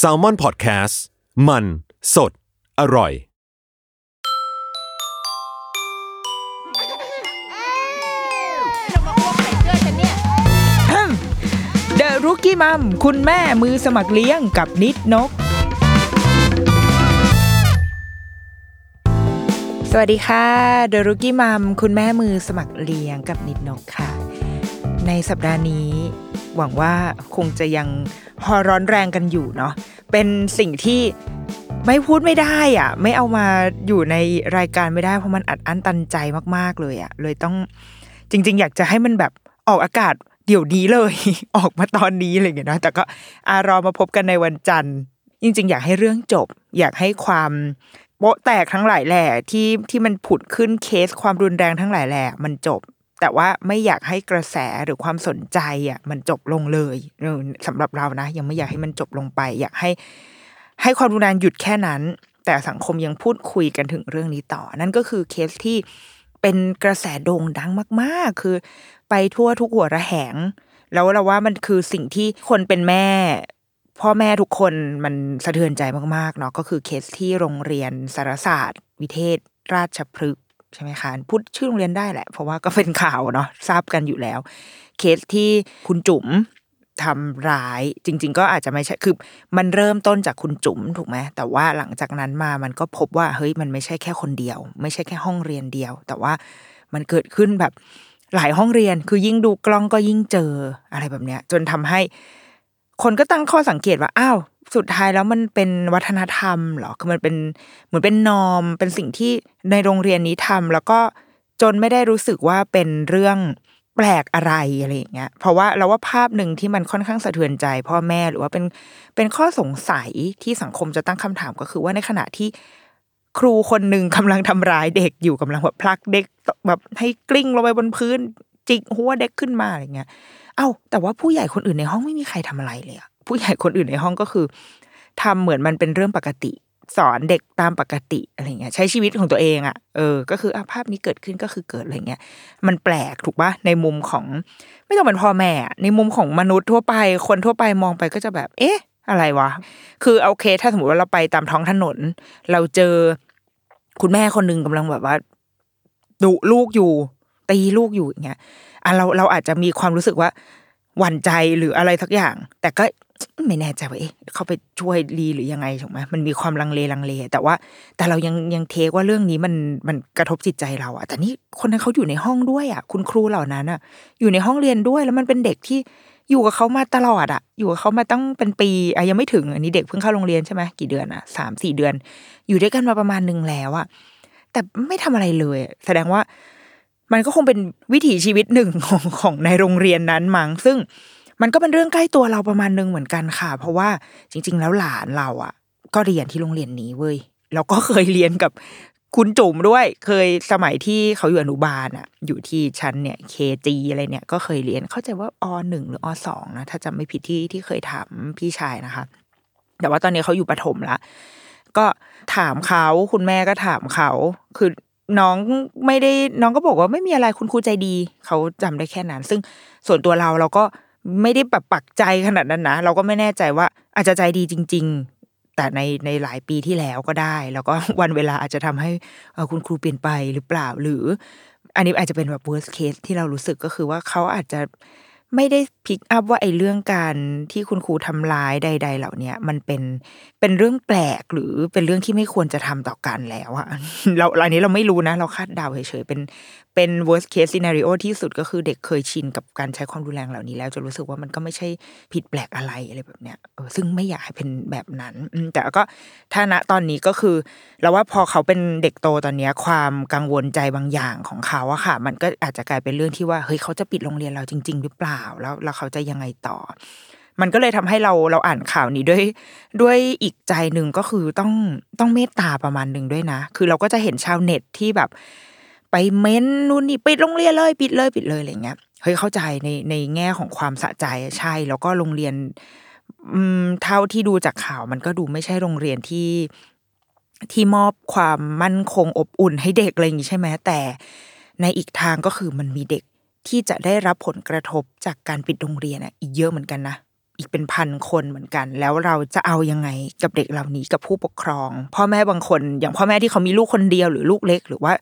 s a l ม o n PODCAST มัน สด อร่อยเดอะรุกี้มัมคุณแม่มือสมัครเลี้ยงกับนิดนก สวัสดีค่ะเดอะรุกี้มัมคุณแม่มือสมัครเลี้ยงกับนิดนกค่ะ ในสัปดาห์นี้ หวังว่าคงจะยังฮอร้อนแรงกันอยู่เนาะเป็นสิ่งที่ไม่พูดไม่ได้อะไม่เอามาอยู่ในรายการไม่ได้เพราะมันอัดอั้นตันใจมาก ๆเลยอะเลยต้องจริง ๆ อยากจะให้มันแบบออกอากาศเดี๋ยวนี้เลย ออกมาตอนนี้อะไรอย่างเงี้ยเนาะแต่ก็อารอมาพบกันในวันจันทร์ จริง ๆ อยากให้เรื่องจบ อยากให้ความโปะแตกทั้งหลายแหล่ที่ที่มันผุดขึ้นเคสความรุนแรงทั้งหลายแหล่มันจบ แต่ว่าไม่อยากให้กระแสหรือความสนใจอะมันจบลงเลยเออสำหรับเรานะ ยังไม่อยากให้มันจบลงไป อยากให้ ให้ความรุนแรงหยุดแค่นั้น แต่สังคมยังพูดคุยกันถึงเรื่องนี้ต่อ นั่นก็คือเคสที่เป็นกระแสโด่งดังมาก ๆ คือไปทั่วทุกหัวระแหง แล้วเราว่ามันคือสิ่งที่คนเป็นแม่ พ่อแม่ทุกคนมันสะเทือนใจมากๆเนาะก็คือเคสที่โรงเรียนสารศาสตร์ วิเทศราชพฤกษ์ ใช่ไหมคะพูดชื่อโรงเรียนได้แหละ เพราะว่าก็เป็นข่าวเนาะทราบกันอยู่แล้ว เคสที่คุณจุ๋มทำร้ายจริง ๆ ก็อาจจะไม่ใช่คือมันเริ่มต้นจากคุณจุ๋มถูกไหมแต่ว่าหลังจากนั้นมามันก็พบว่าเฮ้ยมันไม่ใช่แค่คนเดียว ไม่ใช่แค่ห้องเรียนเดียว แต่ว่ามันเกิดขึ้นแบบหลายห้องเรียนคือยิ่งดูกล้องก็ยิ่งเจออะไรแบบเนี้ย จนทำให้ คนก็ตั้งข้อสังเกตว่าอ้าว สุดท้ายแล้วมันเป็นวัฒนธรรมเหรอคือมันเป็นเหมือนเป็นนอม เป็นสิ่งที่ในโรงเรียนนี้ทำแล้วก็จนไม่ได้รู้สึกว่าเป็นเรื่องแปลกอะไรอะไรอย่างเงี้ย เพราะว่าเราว่าภาพหนึ่งที่มันค่อนข้างสะเทือนใจ พ่อแม่หรือว่าเป็นเป็นข้อสงสัยที่สังคมจะตั้งคำถามก็คือว่าในขณะที่ครูคนหนึ่งกำลังทำร้ายเด็กอยู่กำลังแบบพลักเด็กแบบให้กลิ้งลงไปบนพื้นจิกหัวเด็กขึ้นมาอะไรเงี้ย เอ้าแต่ว่าผู้ใหญ่คนอื่นในห้องไม่มีใครทำอะไรเลยอะ ผู้ใหญ่คนอื่นในห้องก็คือทำเหมือนมันเป็นเรื่องปกติ สอนเด็กตามปกติอะไรเงี้ย ใช้ชีวิตของตัวเองอะเออ ก็คืออภาพนี้เกิดขึ้นก็คือเกิดอะไรเงี้ย มันแปลกถูกปะในมุมของ ไม่ต้องเป็นพ่อแม่ในมุมของมนุษย์ทั่วไป คนทั่วไปมองไปก็จะแบบ เอ๊ะ อะไรวะ คือโอเค ถ้าสมมติว่าเราไปตามท้องถนน เราเจอคุณแม่คนหนึ่งกำลังแบบว่าดุลูกอยู่ตีลูกอยู่อย่างเงี้ยอะเราเราอาจจะมีความรู้สึกว่าหวั่นใจหรืออะไรสักอย่าง แต่ก็ ไม่แน่ใจว่าเอ๊ะเขาไปช่วยรีหรือยังไงถูกไหมมันมีความลังเลลังเล แต่ว่า แต่เรายังยังเทคว่าเรื่องนี้มันมันกระทบจิตใจเราอะแต่นี่คนนั้นเขาอยู่ในห้องด้วยอะคุณครูเหล่านั้นอะอยู่ในห้องเรียนด้วยแล้วมันเป็นเด็กที่อยู่กับเขามาตลอดอะอยู่กับเขามาตั้งเป็นปีอะยังไม่ถึงอันนี้เด็กเพิ่งเข้าโรงเรียนใช่ไหมกี่เดือนอะสามสี่เดือน อยู่ด้วยกันมาประมาณหนึ่งแล้วอะแต่ไม่ทำอะไรเลย แสดงว่า มันก็คงเป็นวิถีชีวิตหนึ่งของของในโรงเรียนนั้นมั้งซึ่ง มันก็เป็นเรื่องใกล้ตัวเราประมาณนึงเหมือนกันค่ะ เพราะว่าจริง ๆ แล้วหลานเราอะ ก็เรียนที่โรงเรียนนี้เว้ยแล้วก็เคยเรียนกับคุณจุ๋มด้วย เคยสมัยที่เขาอยู่อนุบาลอะ อยู่ที่ชั้นเนี่ยเคจีอะไรเนี่ยก็เคยเรียนเข้าใจว่าอหนึ่งหรืออสองนะถ้าจำไม่ผิดที่ที่เคยถามพี่ชายนะคะ แต่ว่าตอนนี้เขาอยู่ประถมละก็ถามเขาคุณแม่ก็ถามเขาคือน้องไม่ได้น้องก็บอกว่าไม่มีอะไรคุณครูใจดี เขาจำได้แค่นั้น ซึ่งส่วนตัวเราเราก็ ไม่ได้แบบปักใจขนาดนั้นนะเราก็ไม่แน่ใจว่าอาจจะใจดีจริง ๆ แต่ในในหลายปีที่แล้วก็ได้ แล้วก็วันเวลาอาจจะทำให้คุณครูเปลี่ยนไปหรือเปล่าหรือ อันนี้อาจจะเป็นแบบ worst case ที่เรารู้สึกก็คือว่าเขาอาจจะไม่ได้พิกอัพว่าไอ้เรื่องการที่คุณครูทำร้ายใด ๆ เหล่านี้มันเป็นเป็นเรื่องแปลกหรือเป็นเรื่องที่ไม่ควรจะทำต่อกันแล้วอะเราอันนี้เราไม่รู้นะ เราคาดเดาเฉยๆเป็น เป็น worst case scenario ที่สุดก็คือเด็กเคยชินกับการใช้ความรุนแรงเหล่านี้แล้ว จะรู้สึกว่ามันก็ไม่ใช่ผิดแปลกอะไรอะไรแบบเนี้ยเออซึ่งไม่อยากให้เป็นแบบนั้น แต่ก็ถ้าณตอนนี้ก็คือเราว่าพอเขาเป็นเด็กโตตอนนี้ความกังวลใจบางอย่างของเขาอะค่ะ มันก็อาจจะกลายเป็นเรื่องที่ว่าเฮ้ยเขาจะปิดโรงเรียนเราจริง ๆ หรือเปล่าแล้วแล้วเขาจะยังไงต่อ มันก็เลยทำให้เราเราอ่านข่าวนี้ด้วย ด้วยอีกใจหนึ่งก็คือต้องต้องเมตตาประมาณหนึ่งด้วยนะ คือเราก็จะเห็นชาวเน็ตที่แบบ ไปเม้นนู่นนี่ปิดโรงเรียนเลยปิดเลยปิดเลยอะไรเงี้ยเฮ้ยเข้าใจในในแง่ของความสะใจใช่ แล้วก็โรงเรียนอืมเท่าที่ดูจากข่าวมันก็ดูไม่ใช่โรงเรียนที่ที่มอบความมั่นคงอบอุ่นให้เด็กอะไรอย่างนี้ใช่ไหมแต่ในอีกทางก็คือมันมีเด็กที่จะได้รับผลกระทบจากการปิดโรงเรียนอะอีกเยอะเหมือนกันนะ อีกเป็นพันคนเหมือนกัน แล้วเราจะเอายังไงกับเด็กเหล่านี้กับผู้ปกครอง พ่อแม่บางคน อย่างพ่อแม่ที่เขามีลูกคนเดียวหรือลูกเล็กหรือว่า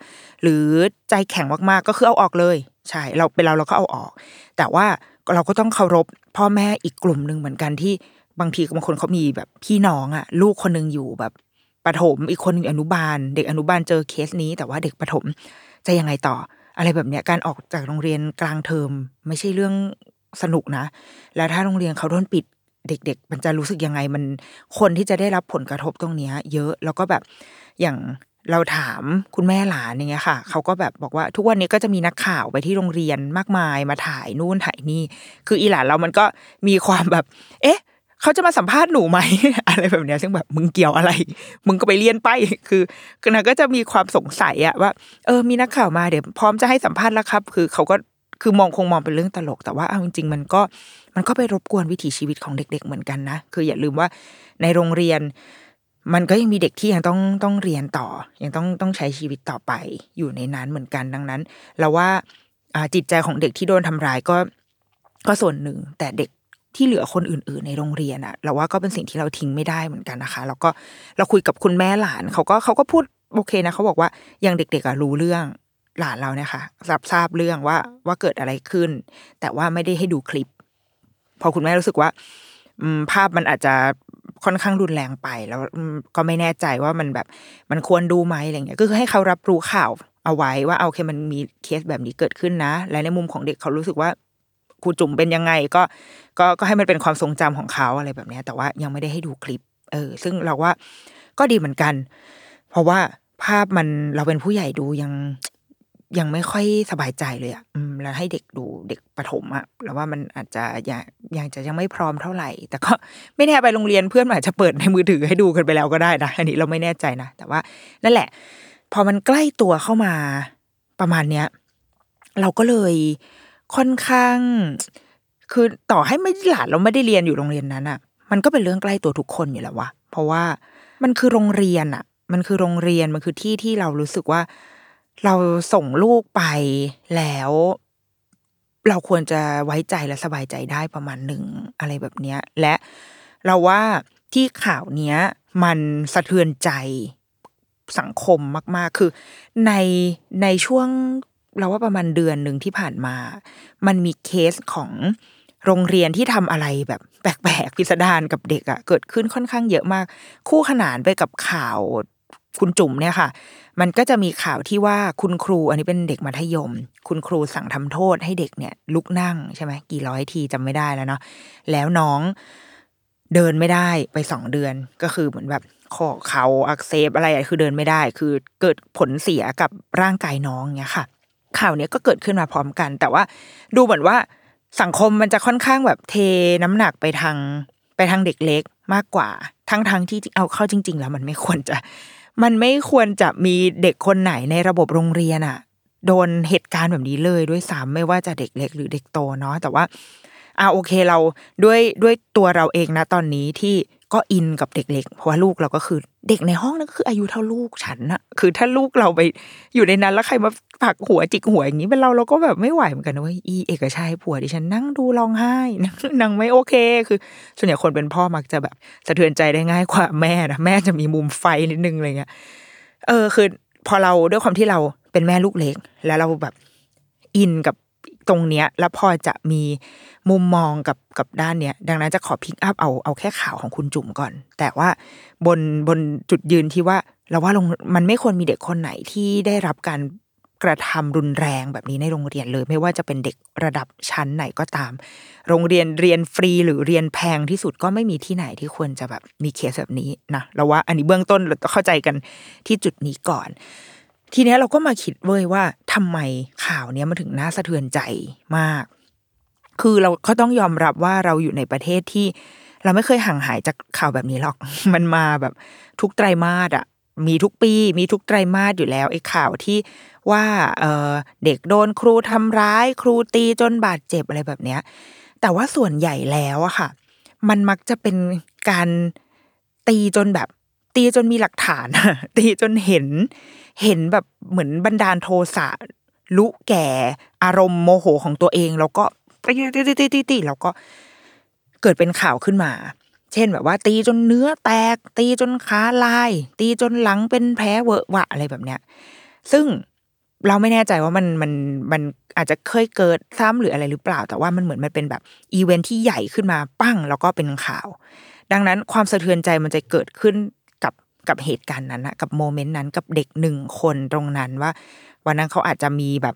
หรือใจแข็งมากๆก็คือเอาออกเลย ใช่เราเป็นเราเราก็เอาออก แต่ว่าเราก็ต้องเคารพ พ่อแม่อีกกลุ่มหนึ่งเหมือนกันที่บางทีบางคนเขามีแบบพี่น้องอะลูกคนหนึงอยู่แบบประถมอีกคนนึงอยู่อนุบาล เด็กอนุบาลเจอเคสนี้ แต่ว่าเด็กประถมจะยังไงต่อ อะไรแบบเนี้ยการออกจากโรงเรียนกลางเทอมไม่ใช่เรื่อง สนุกนะ แล้วถ้าโรงเรียนเขาโดนปิดเด็ก ๆ มันจะรู้สึกยังไงมันคนที่จะได้รับผลกระทบตรงเนี้ยเยอะแล้วก็แบบอย่างเราถามคุณแม่หลานอย่างเงี้ยค่ะ เขาก็แบบบอกว่าทุกวันนี้ก็จะมีนักข่าวไปที่โรงเรียนมากมายมาถ่ายนู่นถ่ายนี่ คืออีหลานเรามันก็มีความแบบ เอ๊ะ เขาจะมาสัมภาษณ์หนูไหม อะไรแบบเนี้ยซึ่งแบบมึงเกี่ยวอะไร มึงก็ไปเรียนไปคือคือนางก็จะมีความสงสัยอะว่า เออมีนักข่าวมาเดี๋ยวพร้อมจะให้สัมภาษณ์แล้วครับ คือเขาก็ คือมองคงมองเป็นเรื่องตลก แต่ว่าเอาจริงๆ มันก็มันก็ไปรบกวนวิถีชีวิตของเด็ก ๆ เหมือนกันนะ คืออย่าลืมว่าในโรงเรียน มันก็ยังมีเด็กที่ยังต้องต้องเรียนต่อ ยังต้องต้องใช้ชีวิตต่อไปอยู่ในนั้นเหมือนกันดังนั้น เราว่าจิตใจของเด็กที่โดนทำร้ายก็ก็ส่วนหนึ่ง แต่เด็กที่เหลือคนอื่น ๆ ในโรงเรียนอะเราว่าก็เป็นสิ่งที่เราทิ้งไม่ได้เหมือนกันนะคะแล้วก็เราคุยกับคุณแม่หลานเขาก็เขาก็พูดโอเคนะเขาบอกว่ายังเด็กๆอะรู้เรื่อง หลานเราเนี่ยค่ะรับทราบเรื่องว่าว่าเกิดอะไรขึ้น แต่ว่าไม่ได้ให้ดูคลิป พอคุณแม่รู้สึกว่าอืมภาพมันอาจจะค่อนข้างรุนแรงไป แล้วอืมก็ไม่แน่ใจว่ามันแบบมันควรดูไหมอะไรเงี้ยก็คือให้เขารับรู้ข่าวเอาไว้ว่าเอาโอเคมันมีเคสแบบนี้เกิดขึ้นนะ และในมุมของเด็กเขารู้สึกว่าครูจุ๋มเป็นยังไงก็ก็ก็ให้มันเป็นความทรงจำของเขาอะไรแบบเนี้ยแต่ว่ายังไม่ได้ให้ดูคลิป เออ ซึ่งเราว่าก็ดีเหมือนกัน เพราะว่าภาพมันเราเป็นผู้ใหญ่ดูยัง ยังไม่ค่อยสบายใจเลยอะอืมแล้วให้เด็กดูเด็กประถมอะแล้วว่ามันอาจจะยังยังจะยังไม่พร้อมเท่าไหร่ แต่ก็ไม่แน่ไปโรงเรียนเพื่อนอาจจะเปิดในมือถือให้ดูกันไปแล้วก็ได้นะอันนี้เราไม่แน่ใจนะแต่ว่านั่นแหละ พอมันใกล้ตัวเข้ามาประมาณเนี้ยเราก็เลยค่อนข้าง คือต่อให้ไม่หลานเราไม่ได้เรียนอยู่โรงเรียนนั้นอะมันก็เป็นเรื่องใกล้ตัวทุกคนอยู่แล้ววะเพราะว่ามันคือโรงเรียนอะ มันคือโรงเรียนมันคือที่ที่เรารู้สึกว่า เราส่งลูกไปแล้ว เราควรจะไว้ใจและสบายใจได้ประมาณหนึ่งอะไรแบบเนี้ย และเราว่าที่ข่าวเนี้ย มันสะเทือนใจสังคมมาก ๆ คือในในช่วงเราว่าประมาณเดือนหนึ่งที่ผ่านมา มันมีเคสของโรงเรียนที่ทำอะไรแบบแปลกๆพิสดารกับเด็กอะเกิดขึ้นค่อนข้างเยอะมาก คู่ขนานไปกับข่าว คุณจุ๋มเนี่ยค่ะ มันก็จะมีข่าวที่ว่าคุณครู อันนี้เป็นเด็กมัธยม คุณครูสั่งทำโทษให้เด็กเนี่ย ลุกนั่งใช่ไหมกี่ร้อยทีจำไม่ได้แล้วเนาะแล้วน้องเดินไม่ได้ไปสองเดือนก็คือเหมือนแบบข้อเข่าอักเสบอะไรคือเดินไม่ได้ คือเกิดผลเสียกับร่างกายน้องเนี่ยค่ะ ข่าวเนี้ยก็เกิดขึ้นมาพร้อมกัน แต่ว่าดูเหมือนว่าสังคมมันจะค่อนข้างแบบเทน้ำหนักไปทางไปทางเด็กเล็กมากกว่า ทั้งทั้งที่เอาเข้าจริง ๆ แล้วมันไม่ควรจะ มันไม่ควรจะมีเด็กคนไหนในระบบโรงเรียนอะโดนเหตุการณ์แบบนี้เลยด้วยซ้ำไม่ว่าจะเด็กเล็กหรือเด็กโตเนาะแต่ว่าอ่าโอเคเราด้วยด้วยตัวเราเองนะตอนนี้ที่ ก็อินกับเด็กเล็กเพราะว่าลูกเราก็คือเด็กในห้องนั่นก็คืออายุเท่าลูกฉันอะคือถ้าลูกเราไปอยู่ในนั้นแล้วใครมาผักหัวจิกหัวอย่างนี้เป็นเราเราก็แบบไม่ไหวเหมือนกันนะเว้ยอีเอกชัยผัวดิฉันนั่งดูร้องไห้นางไม่โอเค คือส่วนใหญ่คนเป็นพ่อมักจะแบบสะเทือนใจได้ง่ายกว่าแม่นะแม่จะมีมุมไฟนิดนึงอะไรเงี้ยเออคือ พอเราด้วยความที่เราเป็นแม่ลูกเล็ก แล้วเราแบบอินกับ ตรงเนี้ย แล้วพอจะมีมุมมองกับกับด้านเนี้ย ดังนั้นจะขอ pick up เอาเอาแค่ข่าวของคุณจุ๋มก่อน แต่ว่าบนบนจุดยืนที่ว่าเราว่าลงมันไม่ควรมีเด็กคนไหนที่ได้รับการกระทำรุนแรงแบบนี้ในโรงเรียนเลย ไม่ว่าจะเป็นเด็กระดับชั้นไหนก็ตาม โรงเรียนเรียนฟรีหรือเรียนแพงที่สุดก็ไม่มีที่ไหนที่ควรจะแบบมีเคสแบบนี้นะเราว่าอันนี้เบื้องต้นเราเข้าใจกันที่จุดนี้ก่อน ทีนี้เราก็มาคิดเว้ยว่าทำไมข่าวเนี้ยมันถึงน่าสะเทือนใจมาก คือเราก็ต้องยอมรับว่าเราอยู่ในประเทศที่ เราไม่เคยห่างหายจากข่าวแบบนี้หรอก มันมาแบบทุกไตรมาสอะมีทุกปี มีทุกไตรมาสอยู่แล้วไอ้ข่าวที่ว่าเออเด็กโดนครูทำร้าย ครูตีจนบาดเจ็บอะไรแบบเนี้ย แต่ว่าส่วนใหญ่แล้วอะค่ะ มันมักจะเป็นการตีจนแบบ ตีจนมีหลักฐานตีจนเห็น เห็นแบบเหมือนบันดาลโทสะลุแก่อารมณ์โมโหของตัวเอง แล้วก็ตีตีตีตีตีแล้วก็เกิดเป็นข่าวขึ้นมา เช่นแบบว่า ตีจนเนื้อแตก ตีจนขาลาย ตีจนหลังเป็นแผลเวอะวะอะไรแบบเนี้ย ซึ่งเราไม่แน่ใจว่ามันมันมันอาจจะเคยเกิดซ้ำหรืออะไรหรือเปล่า แต่ว่ามันเหมือนมันเป็นแบบอีเวนท์ที่ใหญ่ขึ้นมาปั้งแล้วก็เป็นข่าว ดังนั้นความสะเทือนใจมันจะเกิดขึ้น กับเหตุการณ์นั้นนะกับ moment นั้นกับเด็กหนึ่งคนตรงนั้นว่า วันนั้นเขาอาจจะมีแบบ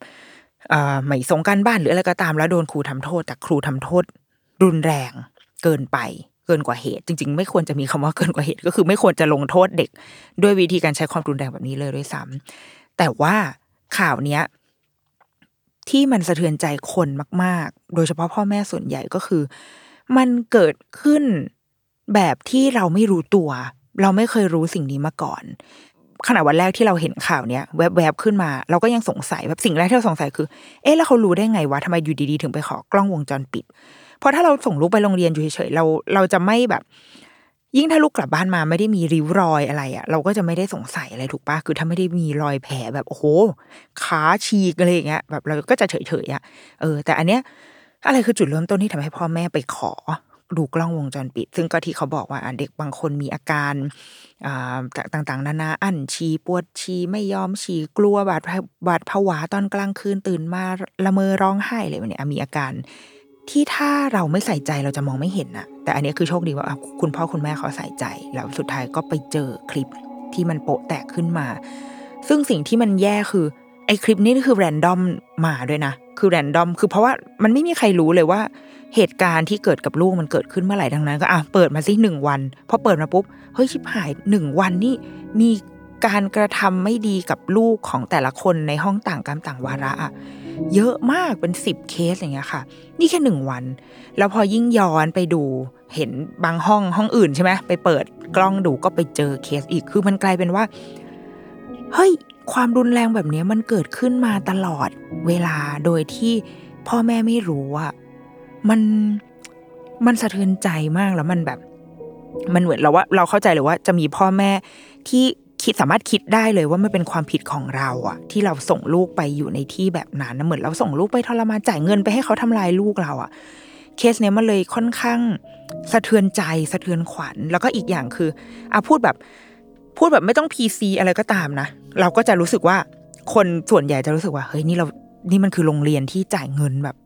ไม่ส่งการบ้านหรืออะไรก็ตาม แล้วโดนครูทำโทษ แต่ครูทำโทษ รุนแรงเกินไปเกินกว่าเหตุ จริง ๆ ไม่ควรจะมีคำว่าเกินกว่าเหตุ ก็คือไม่ควรจะลงโทษเด็ก ด้วยวิธีการใช้ความรุนแรงแบบนี้เลยด้วยซ้ำแต่ว่าข่าวเนี้ย ที่มันสะเทือนใจคนมาก ๆ โดยเฉพาะพ่อแม่ส่วนใหญ่ก็คือ มันเกิดขึ้นแบบที่เราไม่รู้ตัว เราไม่เคยรู้สิ่งนี้มาก่อนขณะวันแรกที่เราเห็นข่าวเนี้ยแวบๆขึ้นมา เราก็ยังสงสัยแบบสิ่งแรกที่เราสงสัยคือ เอ๊ะแล้วเขารู้ได้ไงวะทำไมอยู่ดีๆ ถึงไปขอกล้องวงจรปิด เพราะถ้าเราส่งลูกไปโรงเรียนอยู่เฉยๆเราเราจะไม่แบบ ยิ่งถ้าลูกกลับบ้านมาไม่ได้มีริ้วรอยอะไรอะ่ะ เราก็จะไม่ได้สงสัยอะไรถูกปะคือถ้าไม่ได้มีรอยแผลแบบโอ้โหขาฉีกอะไรอย่างเงี้ยแบบเราก็จะเฉยๆอะ่ะเออ แต่อันเนี้ยอะไรคือจุดเริ่มต้นที่ทำให้พ่อแม่ไปขอ ดูกล้องวงจรปิด ซึ่งก็ที่เขาบอกว่าเด็กบางคนมีอาการต่างๆ นานาอั้นฉี่ปวดฉี่ไม่ยอมฉี่กลัวบาดบาดผวาตอนกลางคืนตื่นมาละเมอร้องไห้อะไรแบบเนี้ยมีอาการที่ถ้าเราไม่ใส่ใจเราจะมองไม่เห็นนะแต่อันนี้คือโชคดีว่าคุณพ่อคุณแม่เขาใส่ใจ แล้วสุดท้ายก็ไปเจอคลิปที่มันโปะแตกขึ้นมา ซึ่งสิ่งที่มันแย่คือ ไอ้คลิปนี้คือแรนดอมมาด้วยนะ คือแรนดอม คือเพราะว่ามันไม่มีใครรู้เลยว่า เหตุการณ์ที่เกิดกับลูกมันเกิดขึ้นเมื่อไหร่ดังนั้น ก็อะเปิดมาสิหนึ่งวันพอเปิดมาปุ๊บเฮ้ยชิบหายหนึ่งวันนี่มีการกระทำไม่ดีกับลูกของแต่ละคนในห้องต่างกรรมต่างวาระอะเยอะมากเป็นสิบเคสอย่างเงี้ยค่ะ นี่แค่หนึ่งวัน แล้วพอยิ่งย้อนไปดูเห็นบางห้องห้องอื่นใช่ไหมไปเปิดกล้องดูก็ไปเจอเคสอีกคือมันกลายเป็นว่า เฮ้ย ความรุนแรงแบบนี้มันเกิดขึ้นมาตลอดเวลาโดยที่พ่อแม่ไม่รู้อะมันมันสะเทือนใจมากแล้วมันแบบ มันเหมือนเราว่าเราเข้าใจเลยว่าจะมีพ่อแม่ที่คิดสามารถคิดได้เลยว่ามันเป็นความผิดของเราอะที่เราส่งลูกไปอยู่ในที่แบบนั้นนะเหมือนเราส่งลูกไปทรมานจ่ายเงินไปให้เขาทำลายลูกเราอะเคสเนี้ยมันเลยค่อนข้างสะเทือนใจสะเทือนขวัญ แล้วก็อีกอย่างคืออะพูดแบบ พูดแบบไม่ต้องพีซีอะไรก็ตามนะ เราก็จะรู้สึกว่าคนส่วนใหญ่จะรู้สึกว่าเฮ้ยนี่เรานี่มันคือโรงเรียนที่จ่ายเงินแบบ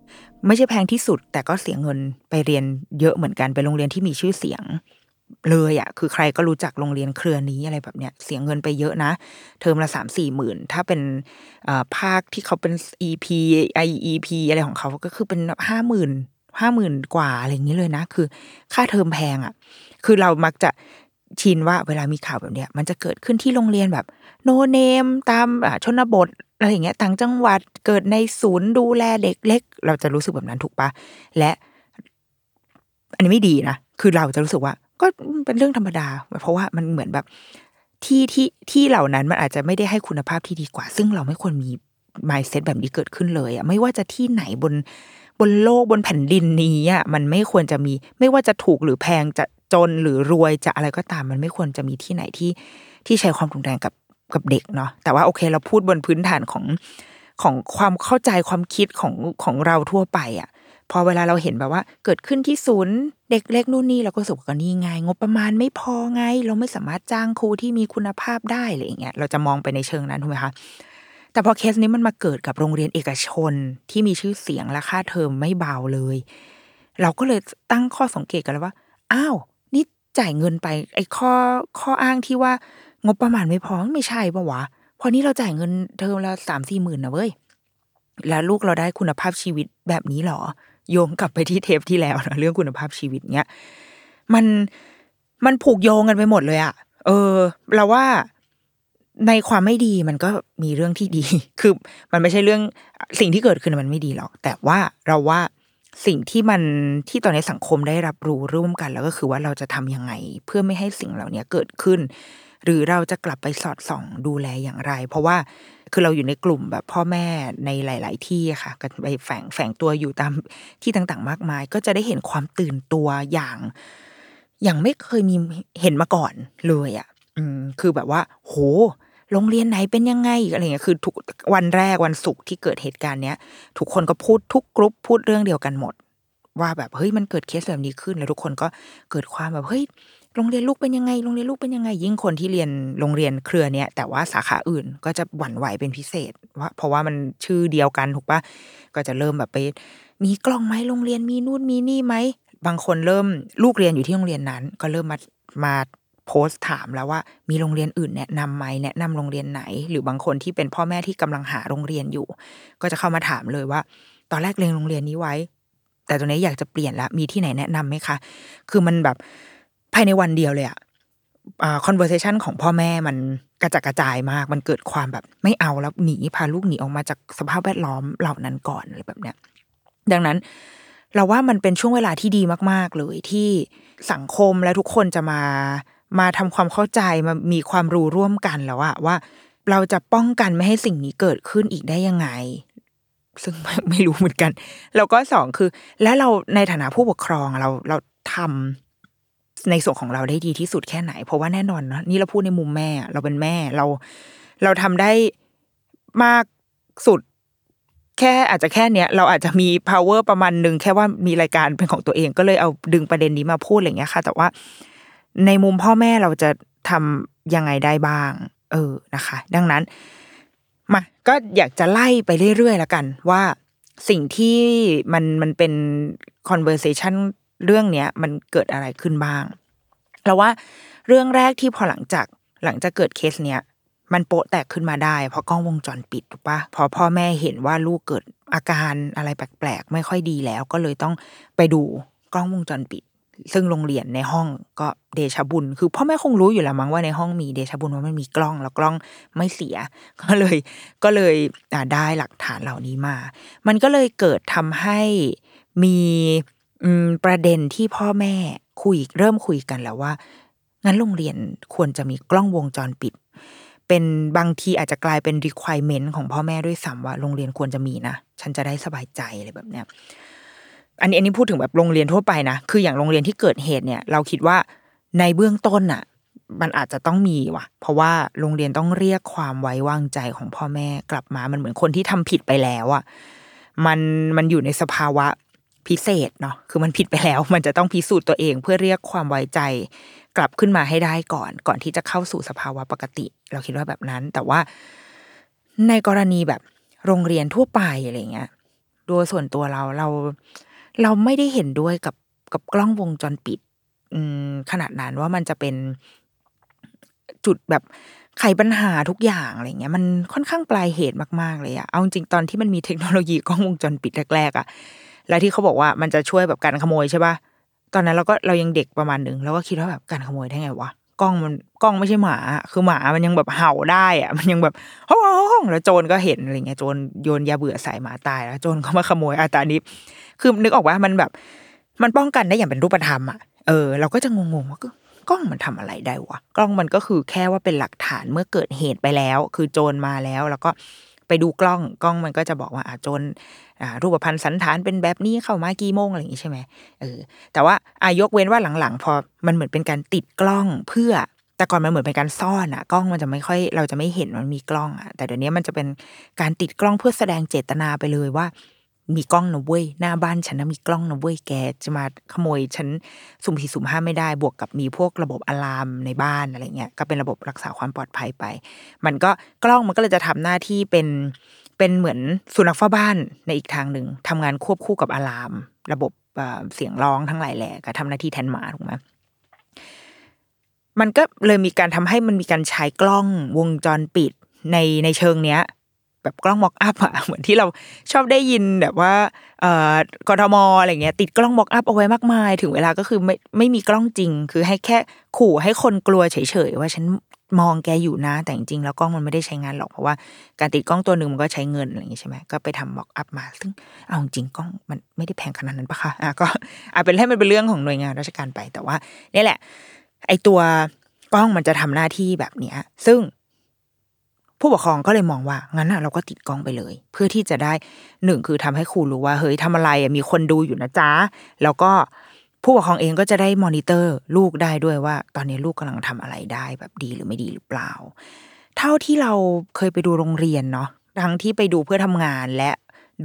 ไม่ใช่แพงที่สุด แต่ก็เสียเงินไปเรียนเยอะเหมือนกันเป็นโรงเรียนที่มีชื่อเสียง เลยอะคือใครก็รู้จักโรงเรียนเครือนี้อะไรแบบเนี้ย เสียเงินไปเยอะนะ เทอมละสามสี่หมื่นถ้าเป็นภาคที่เขาเป็น EP IEP อะไรของเขาก็คือเป็นห้าหมื่นห้าหมื่นกว่าอะไรอย่างนี้เลยนะ คือ ค่าเทอมแพงอะคือเรามักจะ ชินว่าเวลามีข่าวแบบเนี้ยมันจะเกิดขึ้นที่โรงเรียนแบบ โนเนมตามชนบทอะไรอย่างเงี้ยต่างจังหวัดเกิดในศูนย์ดูแลเด็กเล็ก เราจะรู้สึกแบบนั้นถูกปะและ อันนี้ไม่ดีนะคือเราจะรู้สึกว่า ก็เป็นเรื่องธรรมดา เพราะว่ามันเหมือนแบบที่ที่ที่เหล่านั้นมันอาจจะไม่ได้ให้คุณภาพที่ดีกว่า ซึ่งเราไม่ควรมี mindset แบบนี้เกิดขึ้นเลยอะไม่ว่าจะที่ไหนบนบนโลกบนแผ่นดินนี้อะมันไม่ควรจะมี ไม่ว่าจะถูกหรือแพงจะ จนหรือรวยจะอะไรก็ตามมันไม่ควรจะมีที่ไหนที่ที่ใช้ความรุนแรงกับกับเด็กเนาะแต่ว่าโอเคเราพูดบนพื้นฐานของของความเข้าใจความคิดของของเราทั่วไปอะ่ะพอเวลาเราเห็นแบบว่า เกิดขึ้นที่ศูนย์เด็กเล็กนู่นนี่เราก็สุกกันนี่ไง งบประมาณไม่พอไง เราไม่สามารถจ้างครูที่มีคุณภาพได้อะไรอย่างเงี้ยเราจะมองไปในเชิงนั้นถูกไหมคะแต่พอเคสนี้มันมาเกิดกับโรงเรียนเอกชนที่มีชื่อเสียงและค่าเทอมไม่เบาเลย เราก็เลยตั้งข้อสังเกตกันแล้วว่าอ้าว จ่ายเงินไปไอ้ข้อข้ออ้างที่ว่างบประมาณไม่พอไม่ใช่ปะวะพอนี้เราจ่ายเงินเทอมละสามสี่หมื่นนะเว้ยแล้วลูกเราได้คุณภาพชีวิตแบบนี้หรอ โยงกลับไปที่เทปที่แล้วนะเรื่องคุณภาพชีวิตเนี้ยมันมันผูกโยงกันไปหมดเลยอะเออ เราว่าในความไม่ดีมันก็มีเรื่องที่ดี คือมันไม่ใช่เรื่องสิ่งที่เกิดขึ้นมันไม่ดีหรอก แต่ว่าเราว่า สิ่งที่มันที่ตอนนี้สังคมได้รับรู้ร่วมกันแล้วก็คือว่าเราจะทำยังไง เพื่อไม่ให้สิ่งเหล่านี้เกิดขึ้น หรือเราจะกลับไปสอดส่องดูแลอย่างไร เพราะว่าคือเราอยู่ในกลุ่มแบบพ่อแม่ในหลาย ๆ ที่ค่ะกันไปแฝงแฝงตัวอยู่ตามที่ต่างๆ มากมาย ก็จะได้เห็นความตื่นตัวอย่าง อย่างไม่เคยมีเห็นมาก่อนเลยอะ่ะ อืมคือแบบว่า โห โรงเรียนไหนเป็นยังไงอะไรเงี้ยคือทุกวันแรกวันศุกร์ที่เกิดเหตุการณ์เนี้ยทุกคนก็พูดทุกกรุ๊ปพูดเรื่องเดียวกันหมด ว่าแบบเฮ้ยมันเกิดเคสแบบนี้ขึ้นแล้วทุกคนก็เกิดความแบบเฮ้ยโรงเรียนลูกเป็นยังไง โรงเรียนลูกเป็นยังไง ยิ่งคนที่เรียนโรงเรียนเครือเนี้ยแต่ว่าสาขาอื่นก็จะหวั่นไหวเป็นพิเศษว่าเพราะว่ามันชื่อเดียวกันถูกปะก็จะเริ่มแบบไป มีกล้องไหมโรงเรียนมีนู่นมีนี่ไหมบางคนเริ่มลูกเรียนอยู่ที่โรงเรียนนั้น ก็เริ่มมามา โพสต์ถามแล้วว่า มีโรงเรียนอื่นแนะนำไหมแนะนำโรงเรียนไหน หรือบางคนที่เป็นพ่อแม่ที่กำลังหาโรงเรียนอยู่ ก็จะเข้ามาถามเลยว่า ตอนแรกเรียนโรงเรียนนี้ไว้ แต่ตอนนี้อยากจะเปลี่ยนละมีที่ไหนแนะนํำไหมคะ คือมันแบบภายในวันเดียวเลยอะคอ่า conversation ของพ่อแม่มันกระจัดกระจายมาก มันเกิดความแบบไม่เอาแล้วหนีพาลูกหนีออกมาจากสภาพแวดล้อมเหล่านั้นก่อนอะไรแบบเนี้ย ดังนั้นเราว่ามันเป็นช่วงเวลาที่ดีมาก ๆ เลยที่สังคมและทุกคนจะมา มาทำความเข้าใจมามีความรู้ร่วมกันแล้วอะว่า เราจะป้องกันไม่ให้สิ่งนี้เกิดขึ้นอีกได้ยังไง ซึ่งไม่รู้เหมือนกัน แล้วก็สองคือ และเราในฐานะผู้ปกครองเราเราทำในส่วนของเราได้ดีที่สุดแค่ไหน เพราะว่าแน่นอนนะนี่เราพูดในมุมแม่ เราเป็นแม่เรา เราทำได้มากสุดแค่อาจจะแค่เนี้ยเราอาจจะมี power ประมาณหนึ่งแค่ว่ามีรายการเป็นของตัวเองก็เลยเอาดึงประเด็นนี้มาพูดอะไรเงี้ยค่ะ แต่ว่า ในมุมพ่อแม่เราจะทำยังไงได้บ้าง เออนะคะ ดังนั้นมาก็อยากจะไล่ไปเรื่อยๆแล้วกัน ว่าสิ่งที่มันมันเป็น conversation เรื่องเนี้ยมันเกิดอะไรขึ้นบ้างเราว่าเรื่องแรกที่พอหลังจากหลังจากเกิดเคสเนี้ยมันโปะแตกขึ้นมาได้ เพราะกล้องวงจรปิดถูกปะพอพ่อแม่เห็นว่าลูกเกิดอาการอะไรแปลกๆ ไม่ค่อยดีแล้ว ก็เลยต้องไปดูกล้องวงจรปิด ซึ่งโรงเรียนในห้องก็เดชบุญ คือพ่อแม่คงรู้อยู่แล้วมั้งว่าในห้องมีเดชบุญว่ามันมีกล้องแล้วกล้องไม่เสีย ก็เลยก็เลยได้หลักฐานเหล่านี้มา มันก็เลยเกิดทำให้มีประเด็นที่พ่อแม่คุยเริ่มคุยกันแล้วว่า งั้นโรงเรียนควรจะมีกล้องวงจรปิด เป็นบางทีอาจจะกลายเป็น requirement ของพ่อแม่ด้วยซ้ำว่าโรงเรียนควรจะมีนะ ฉันจะได้สบายใจอะไรแบบเนี้ย อันนี้อันนี้พูดถึงแบบโรงเรียนทั่วไปนะคืออย่างโรงเรียนที่เกิดเหตุเนี่ย เราคิดว่าในเบื้องต้นอะ มันอาจจะต้องมีว่ะ เพราะว่าโรงเรียนต้องเรียกความไว้วางใจของพ่อแม่กลับมามันเหมือนคนที่ทำผิดไปแล้วอะมันมันอยู่ในสภาวะพิเศษเนาะคือมันผิดไปแล้ว มันจะต้องพิสูจน์ตัวเองเพื่อเรียกความไว้ใจกลับขึ้นมาให้ได้ก่อน ก่อนที่จะเข้าสู่สภาวะปกติ เราคิดว่าแบบนั้น แต่ว่าในกรณีแบบโรงเรียนทั่วไปอะไรเงี้ยโดยส่วนตัวเราเรา เราไม่ได้เห็นด้วยกับกับกล้องวงจรปิด อืมขนาดนั้นว่ามันจะเป็นจุดแบบไขปัญหาทุกอย่างอะไรเงี้ยมันค่อนข้างปลายเหตุมากๆเลยอะเอาจริงตอนที่มันมีเทคโนโลยีกล้องวงจรปิดแรกๆอะแล้วที่เขาบอกว่ามันจะช่วยแบบการขโมยใช่ปะตอนนั้นเราก็เรายังเด็กประมาณหนึ่งเราก็คิดว่าแบบการขโมยได้ไงวะ กล้องมันกล้องไม่ใช่หมา คือหมามันยังแบบเห่าได้อะมันยังแบบห้องห้องแล้วโจรก็เห็นอะไรเงี้ยโจรโยนยาเบื่อใส่หมาตายแล้วโจรก็มาขโมยอาตานี้คือนึกออกว่ามันแบบ มันป้องกันได้อย่างเป็นรูปธรรมอะเออเราก็จะงงๆว่ากล้องมันทำอะไรได้วะกล้องมันก็คือแค่ว่าเป็นหลักฐานเมื่อเกิดเหตุไปแล้ว คือโจรมาแล้ว แล้วก็ไปดูกล้องกล้องมันก็จะบอกว่าอาโจร รูปพรรณสันฐานเป็นแบบนี้เข้ามากี่โมงอะไรอย่างนี้ใช่ไหมเออแต่ว่าอายกเว้นว่าหลังๆ พอมันเหมือนเป็นการติดกล้องเพื่อแต่ก่อนมันเหมือนเป็นการซ่อนอะกล้องมันจะไม่ค่อยเราจะไม่เห็นมันมีกล้องอะแต่เดี๋ยวนี้มันจะเป็นการติดกล้องเพื่อแสดงเจตนาไปเลยว่า มีกล้องนะเว้ยหน้าบ้านฉันนะมีกล้องนะเว้ยแกจะมาขโมยฉันสุ่มสี่สุ่มห้าไม่ได้ บวกกับมีพวกระบบอะลามในบ้านอะไรเงี้ยก็เป็นระบบรักษาความปลอดภัยไป มันก็กล้องมันก็เลยจะทำหน้าที่เป็น เป็นเหมือนสุนัขเฝ้าบ้านในอีกทางหนึ่งทำงานควบคู่กับอะลาม ระบบเสียงร้องทั้งหลายแหล่ก็ทำหน้าที่แทนหมาถูกไหมมันก็เลยมีการทำให้มันมีการใช้กล้องวงจรปิดในในเชิงเนี้ย แบบกล้องม็อกอัพอะเหมือนที่เราชอบได้ยินแบบว่าเอ่อกทมอะไรเงี้ย ติดกล้องม็อกอัพเอาไว้มากมาย ถึงเวลาก็คือไม่ไม่มีกล้องจริง คือให้แค่ขู่ให้คนกลัวเฉยๆว่าฉัน มองแกอยู่นะ แต่จริงๆแล้วกล้องมันไม่ได้ใช้งานหรอกเพราะว่าการติดกล้องตัวหนึ่งมันก็ใช้เงินอะไรอย่างนี้ใช่ไหมก็ไปทำม็อกอัพมา ซึ่งเอาจริงกล้องมันไม่ได้แพงขนาดนั้นปะคะอะก็อาจเป็นให้มันเป็นเรื่องของหน่วยงานราชการไปแต่ว่านี่แหละ ไอตัวกล้องมันจะทำหน้าที่แบบเนี้ย ซึ่งผู้ปกครองก็เลยมองว่างั้นเราก็ติดกล้องไปเลย เพื่อที่จะได้หนึ่งคือทำให้ครูรู้ว่า เฮ้ยทำอะไรมีคนดูอยู่นะจ๊ะแล้วก็ ผู้ปกครองเองก็จะได้มอนิเตอร์ลูกได้ด้วยว่า ตอนนี้ลูกกำลังทำอะไรได้แบบดีหรือไม่ดีหรือเปล่า เท่าที่เราเคยไปดูโรงเรียนเนาะทั้งที่ไปดูเพื่อทำงานและ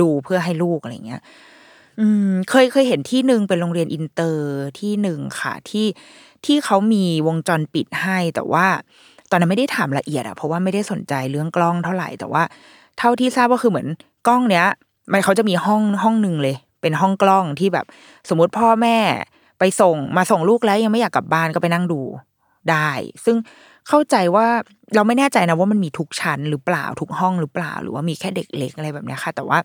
ดูเพื่อให้ลูกอะไรเงี้ย อืม เคยเคยเห็นที่หนึ่งเป็นโรงเรียนอินเตอร์ที่หนึ่งค่ะที่ที่เขามีวงจรปิดให้แต่ว่า ตอนนั้นไม่ได้ถามละเอียดอะเพราะว่าไม่ได้สนใจเรื่องกล้องเท่าไหร่แต่ว่า เท่าที่ทราบก็คือเหมือนกล้องเนี้ย มันเขาจะมีห้องห้องหนึ่งเลย เป็นห้องกล้องที่แบบ สมมุติพ่อแม่ไปส่งมาส่งลูกแล้วยังไม่อยากกลับบ้านก็ไปนั่งดูได้ ซึ่งเข้าใจว่าเราไม่แน่ใจนะว่ามันมีทุกชั้นหรือเปล่าทุกห้องหรือเปล่า หรือว่ามีแค่เด็กเล็กอะไรแบบนี้ค่ะ แต่ว่า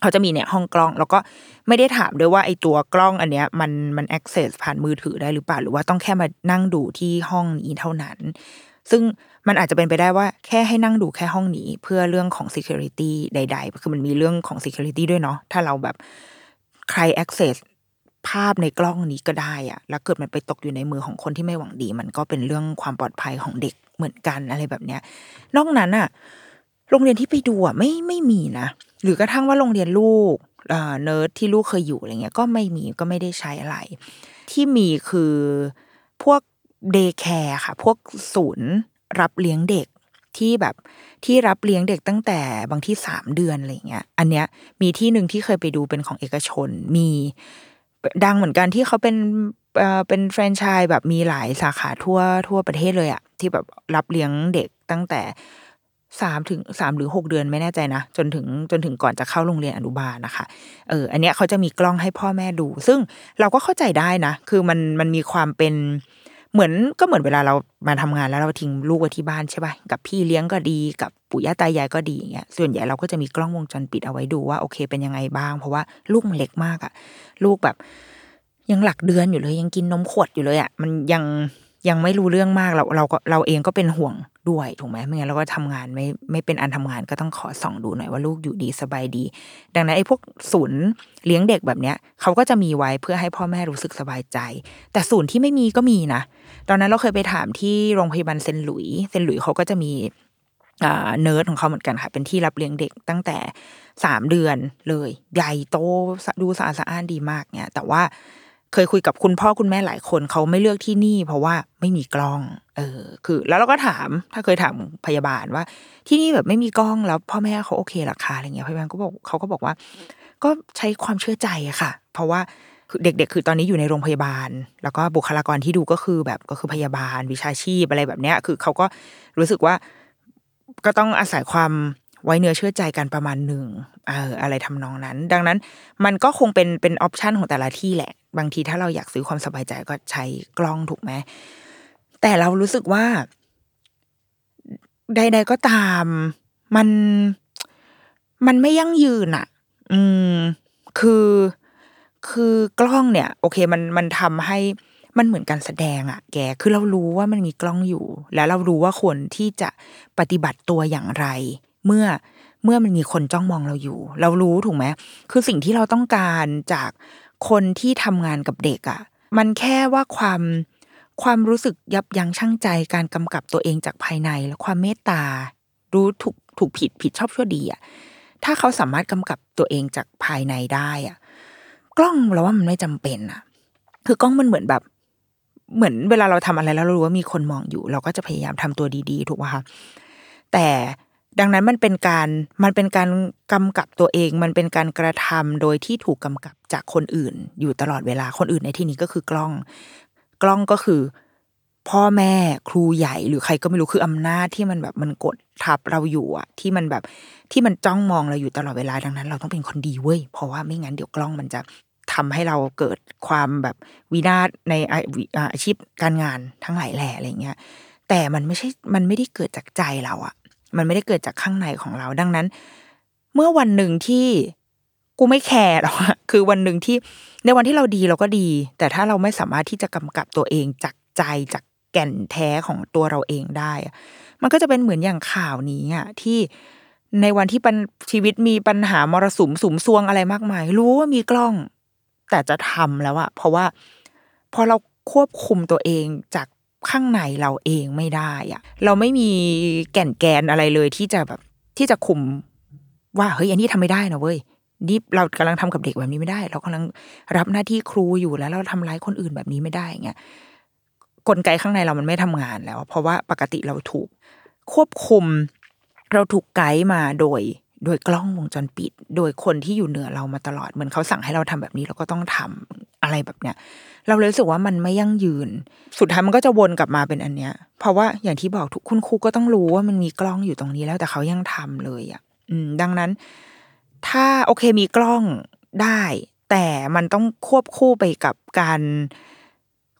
เขาจะมีเนี่ยห้องกล้อง แล้วก็ไม่ได้ถามด้วยว่าไอ้ตัวกล้องอันเนี้ยมันมัน access ผ่านมือถือได้หรือเปล่า หรือว่าต้องแค่มานั่งดูที่ห้องนี้เท่านั้น ซึ่ง มันอาจจะเป็นไปได้ว่าแค่ให้นั่งดูแค่ห้องนี้ เพื่อเรื่องของ security ใด ๆ คือมันมีเรื่องของ security ด้วยเนาะถ้าเราแบบใคร access ภาพในกล้องนี้ก็ได้อะแล้วเกิดมันไปตกอยู่ในมือของคนที่ไม่หวังดี มันก็เป็นเรื่องความปลอดภัยของเด็กเหมือนกันอะไรแบบเนี้ย นอกนั้นอะโรงเรียนที่ไปดูอะไม่ไม่มีนะ หรือกระทั่งว่าโรงเรียนลูกเนิร์สที่ลูกเคยอยู่อะไรเงี้ย ก็ไม่มีก็ไม่ได้ใช้อะไร ที่มีคือพวก day care ค่ะ พวกศูนย์ รับเลี้ยงเด็กที่แบบที่รับเลี้ยงเด็กตั้งแต่บางที่สามเดือนอะไรเงี้ย อันเนี้ยมีที่หนึ่งที่เคยไปดูเป็นของเอกชน มีดังเหมือนกันที่เขาเป็นเอ่อเป็นแฟรนไชส์แบบมีหลายสาขาทั่วทั่วประเทศเลยอะที่แบบรับเลี้ยงเด็กตั้งแต่สามถึงสามหรือหกเดือนไม่แน่ใจนะ จนถึงจนถึงก่อนจะเข้าโรงเรียนอนุบาลนะคะเอออันเนี้ยเขาจะมีกล้องให้พ่อแม่ดู ซึ่งเราก็เข้าใจได้นะ คือมันมันมีความเป็น เหมือนก็เหมือนเวลาเรามาทำงานแล้วเราทิ้งลูกไว้ที่บ้านใช่ป่ะกับพี่เลี้ยงก็ดีกับปู่ย่าตายายก็ดีอย่างเงี้ยส่วนใหญ่เราก็จะมีกล้องวงจรปิดเอาไว้ดูว่าโอเคเป็นยังไงบ้าง เพราะว่าลูกมันเล็กมากอะลูกแบบ ยังหลักเดือนอยู่เลย ยังกินนมขวดอยู่เลยอะมันยัง ยังไม่รู้เรื่องมากเราเราก็เราเองก็เป็นห่วงด้วยถูกไหมไม่งั้นเราก็ทำงานไม่ไม่เป็นอันทำงานก็ต้องขอส่องดูหน่อยว่าลูกอยู่ดีสบายดี ดังนั้นไอ้พวกศูนย์เลี้ยงเด็กแบบเนี้ยเขาก็จะมีไว้เพื่อให้พ่อแม่รู้สึกสบายใจ แต่ศูนย์ที่ไม่มีก็มีนะ ตอนนั้นเราเคยไปถามที่โรงพยาบาลเซนหลุยเซนหลุยเขาก็จะมีเนิร์ดของเขาเหมือนกันค่ะ เป็นที่รับเลี้ยงเด็กตั้งแต่สามเดือนเลย ใหญ่โตดูสะอาดสะอ้านดีมากเนี่ยแต่ว่า เคยคุยกับคุณพ่อคุณแม่หลายคนเขาไม่เลือกที่นี่ เพราะว่าไม่มีกล้อง เออ คือ แล้วเราก็ถามถ้าเคยถามพยาบาลว่า ที่นี่แบบไม่มีกล้องแล้ว พ่อแม่เขาโอเคหรอคะอะไรเงี้ยพยาบาลก็บอกเขาก็บอกว่า ก็ใช้ความเชื่อใจอะค่ะ เพราะว่าเด็กๆ คือตอนนี้อยู่ในโรงพยาบาล แล้วก็บุคลากรที่ดูก็คือแบบก็คือพยาบาลวิชาชีพอะไรแบบเนี้ย คือเขาก็รู้สึกว่าก็ต้องอาศัยความไว้เนื้อเชื่อใจกันประมาณหนึ่งเอออะไรทำนองนั้น ดังนั้นมันก็คงเป็นเป็นออปชันของแต่ละที่แหละ บางทีถ้าเราอยากซื้อความสบายใจก็ใช้กล้องถูกไหมแต่เรารู้สึกว่า ใด ๆ ก็ตาม มันมันไม่ยั่งยืนอะอืม คือ คือกล้องเนี่ย โอเค มันมันทำให้มันเหมือนการแสดงอะแก คือเรารู้ว่ามันมีกล้องอยู่ แล้วเรารู้ว่าควรที่จะปฏิบัติตัวอย่างไร เมื่อเมื่อมันมีคนจ้องมองเราอยู่ เรารู้ถูกไหมคือสิ่งที่เราต้องการจาก คนที่ทำงานกับเด็กอะ่ะ มันแค่ว่าความความรู้สึกยับยั้งชั่งใจการกำกับตัวเองจากภายในและความเมตตา รู้ถูกถูกผิดผิดชอบชั่วดีอะ่ะถ้าเขาสามารถกำกับตัวเองจากภายในได้อะ่ะ กล้องเราว่ามันไม่จำเป็นอะ คือกล้องมันเหมือนแบบเหมือนเวลาเราทำอะไรแล้วเรารู้ว่ามีคนมองอยู่ เราก็จะพยายามทำตัวดี ๆ ถูกไหมคะแต่ ดังนั้นมันเป็นการมันเป็นการกำกับตัวเอง มันเป็นการกระทำโดยที่ถูกกำกับจากคนอื่น อยู่ตลอดเวลาคนอื่นในที่นี้ก็คือกล้อง กล้องก็คือ พ่อแม่ครูใหญ่หรือใครก็ไม่รู้คืออำนาจที่มันแบบมันกดทับเราอยู่อะที่มันแบบที่มันจ้องมองเราอยู่ตลอดเวลาดังนั้น เราต้องเป็นคนดีเว้ยเพราะว่าไม่งั้นเดี๋ยวกล้องมันจะทำให้เราเกิดความแบบวินาศในอาชีพการงานทั้งหลายแหล่อะไรเงี้ยแต่มันไม่ใช่มันไม่ได้เกิดจากใจเราอะ มันไม่ได้เกิดจากข้างในของเราดังนั้น เมื่อวันหนึ่งที่กูไม่แคร์หรอกคือวันหนึ่งที่ในวันที่เราดีเราก็ดี แต่ถ้าเราไม่สามารถที่จะกำกับตัวเองจากใจจากแก่นแท้ของตัวเราเองได้ มันก็จะเป็นเหมือนอย่างข่าวนี้อะที่ในวันที่ชีวิตมีปัญหามรสุมสุมซวงอะไรมากมาย รู้ว่ามีกล้อง แต่จะทำแล้วอะเพราะว่าพอเราควบคุมตัวเองจาก ข้างในเราเองไม่ได้อะเราไม่มีแก่นแกนอะไรเลยที่จะแบบที่จะคุมว่าเฮ้ยอันนี้ทำไม่ได้นะเว้ยนี่เรากำลังทำกับเด็กแบบนี้ไม่ได้ เรากำลังรับหน้าที่ครูอยู่แล้ว เราทำร้ายคนอื่นแบบนี้ไม่ได้เงี้ยกลไกข้างในเรามันไม่ทำงานแล้ว เพราะว่าปกติเราถูกควบคุม เราถูกไกด์มาโดย โดยกล้องวงจรปิด โดยคนที่อยู่เหนือเรามาตลอดเหมือนเขาสั่งให้เราทำแบบนี้เราก็ต้องทำอะไรแบบเนี้ยเราเลยรู้สึกว่ามันไม่ยั่งยืน สุดท้ายมันก็จะวนกลับมาเป็นอันเนี้ย เพราะว่าอย่างที่บอกทุกคุณครูก็ต้องรู้ว่ามันมีกล้องอยู่ตรงนี้แล้วแต่เขายังทำเลยอะ อืม ดังนั้น ถ้าโอเคมีกล้องได้ แต่มันต้องควบคู่ไปกับการ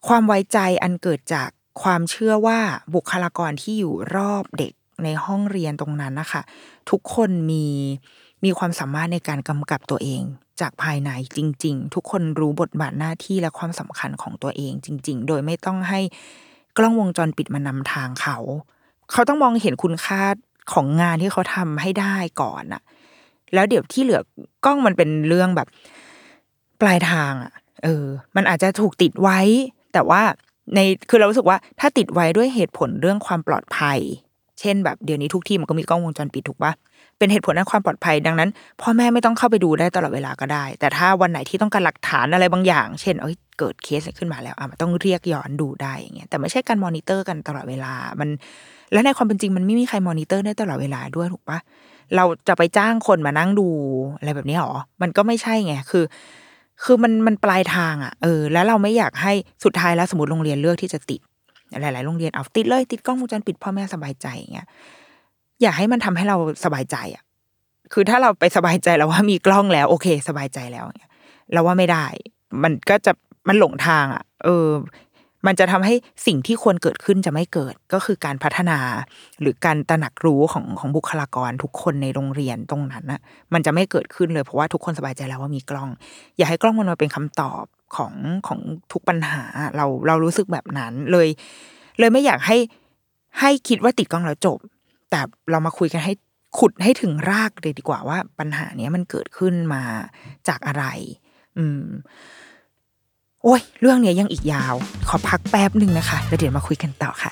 ความไว้ใจอันเกิดจากความเชื่อว่าบุคลากรที่อยู่รอบเด็ก ในห้องเรียนตรงนั้นนะคะทุกคนมีมีความสามารถในการกำกับตัวเอง จากภายในจริง ๆ ทุกคนรู้บทบาทหน้าที่และความสำคัญของตัวเองจริง ๆ โดยไม่ต้องให้กล้องวงจรปิดมานำทางเขา เขาต้องมองเห็นคุณค่าของงานที่เขาทำให้ได้ก่อนอะแล้วเดี๋ยวที่เหลือกล้องมันเป็นเรื่องแบบ ปลายทางอะเออ มันอาจจะถูกติดไว้ แต่ว่าในคือเรารู้สึกว่าถ้าติดไว้ด้วยเหตุผลเรื่องความปลอดภัย เช่นแบบเดี๋ยวนี้ทุกที่มันก็มีกล้องวงจรปิดถูกปะเป็นเหตุผลด้านความปลอดภัยดังนั้นพ่อแม่ไม่ต้องเข้าไปดูได้ตลอดเวลาก็ได้ แต่ถ้าวันไหนที่ต้องการหลักฐานอะไรบางอย่าง เช่นเอ้ยเกิดเคสขึ้นมาแล้วอะมันต้องเรียกย้อนดูได้อย่างเงี้ยแต่ไม่ใช่การมอนิเตอร์กันตลอดเวลามัน และในความเป็นจริงมันไม่มีใครมอนิเตอร์ได้ตลอดเวลาด้วยถูกปะเราจะไปจ้างคนมานั่งดูอะไรแบบนี้หรอ มันก็ไม่ใช่ไง คือ คือมันมันปลายทางอะ เออ แล้วเราไม่อยากให้สุดท้ายแล้วสมมติโรงเรียนเลือกที่จะติด หลาย ๆ โรงเรียนเอาติดเลย ติดกล้องวงจรปิดพ่อแม่สบายใจอย่างเงี้ยอยากให้มันทำให้เราสบายใจอะ คือถ้าเราไปสบายใจแล้วว่ามีกล้องแล้ว โอเค สบายใจแล้วเนี่ยเราว่าไม่ได้ มันก็จะมันหลงทางอะ เออ มันจะทำให้สิ่งที่ควรเกิดขึ้นจะไม่เกิดก็คือการพัฒนา หรือการตระหนักรู้ของของบุคลากรทุกคนในโรงเรียนตรงนั้นนะมันจะไม่เกิดขึ้นเลยเพราะว่าทุกคนสบายใจแล้วว่ามีกล้อง อย่าให้กล้องมันมาเป็นคำตอบ ของของทุกปัญหาเราเรารู้สึกแบบนั้นเลย เลยไม่อยากให้ให้คิดว่าติดกล้องแล้วจบ แต่เรามาคุยกันให้ขุดให้ถึงรากเลยดีกว่าว่าปัญหาเนี้ยมันเกิดขึ้นมาจากอะไร อืม โอ้ย เรื่องเนี้ยยังอีกยาว ขอพักแป๊บหนึ่งนะคะ แล้วเดี๋ยวมาคุยกันต่อค่ะ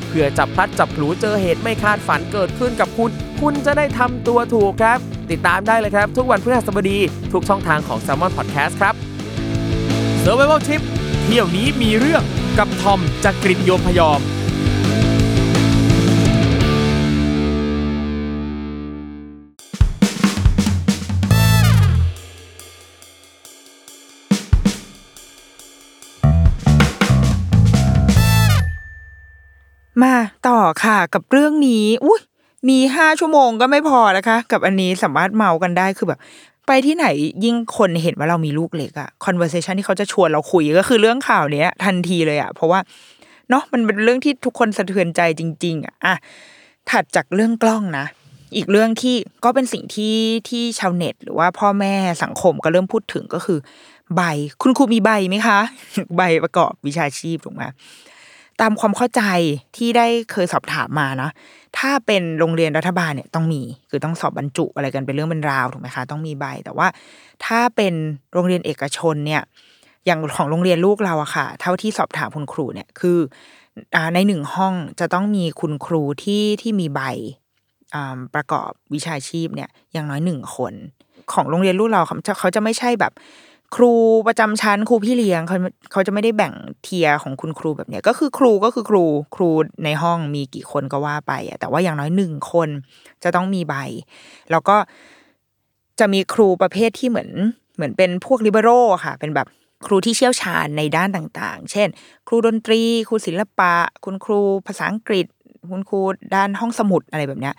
เพื่อจับพลัดจับผลูเจอเหตุไม่คาดฝันเกิดขึ้นกับคุณ คุณจะได้ทำตัวถูกครับ ติดตามได้เลยครับ ทุกวันพฤหัสบดี ทุกช่องทางของ s ซ l m o n Podcast ครับ Survival Trip เที่ยวนี้มีเรื่องกับทอมจากกรินโยมพยอม มาต่อค่ะกับเรื่องนี้ อุ้ยมีห้าชั่วโมงก็ไม่พอนะคะ กับอันนี้สามารถเมากันได้คือแบบ ไปที่ไหนยิ่งคนเห็นว่าเรามีลูกเล็กอะ conversation ที่เขาจะชวนเราคุยก็คือเรื่องข่าวเนี้ย ทันทีเลยอะเพราะว่าเนาะมันเป็นเรื่องที่ทุกคนสะเทือนใจจริง ๆอะอะถัดจากเรื่องกล้องนะอีกเรื่องที่ก็เป็นสิ่งที่ที่ชาวเน็ต หรือว่าพ่อแม่สังคมก็เริ่มพูดถึงก็คือ ใบ คุณครูมีใบไหมคะ ใบประกอบวิชาชีพถูกไหม ตามความเข้าใจที่ได้เคยสอบถามมานะถ้าเป็นโรงเรียนรัฐบาลเนี่ยต้องมี คือต้องสอบบรรจุอะไรกันเป็นเรื่องเป็นราวถูกไหมคะต้องมีใบ แต่ว่าถ้าเป็นโรงเรียนเอกชนเนี่ยอย่างของโรงเรียนลูกเราอะค่ะ เท่าที่สอบถามคุณครูเนี่ยคือในหนึ่งห้องจะต้องมีคุณครูที่ที่มีใบประกอบวิชาชีพเนี่ยอย่างน้อยหนึ่งคน ของโรงเรียนลูกเราเขาจะเขาจะไม่ใช่แบบ ครูประจำชั้นครูพี่เลี้ยงเขาเขาจะไม่ได้แบ่งเทียของคุณครูแบบเนี้ยก็คือครูก็คือครูครูในห้องมีกี่คนก็ว่าไปอะแต่ว่าอย่างน้อยหนึ่งคนจะต้องมีใบ แล้วก็จะมีครูประเภทที่เหมือนเหมือนเป็นพวกลิเบโรค่ะ เป็นแบบครูที่เชี่ยวชาญในด้านต่างๆ เช่น ครูดนตรี ครูศิลปะ คุณครูภาษาอังกฤษ คุณครูด้านห้องสมุดอะไรแบบเนี้ย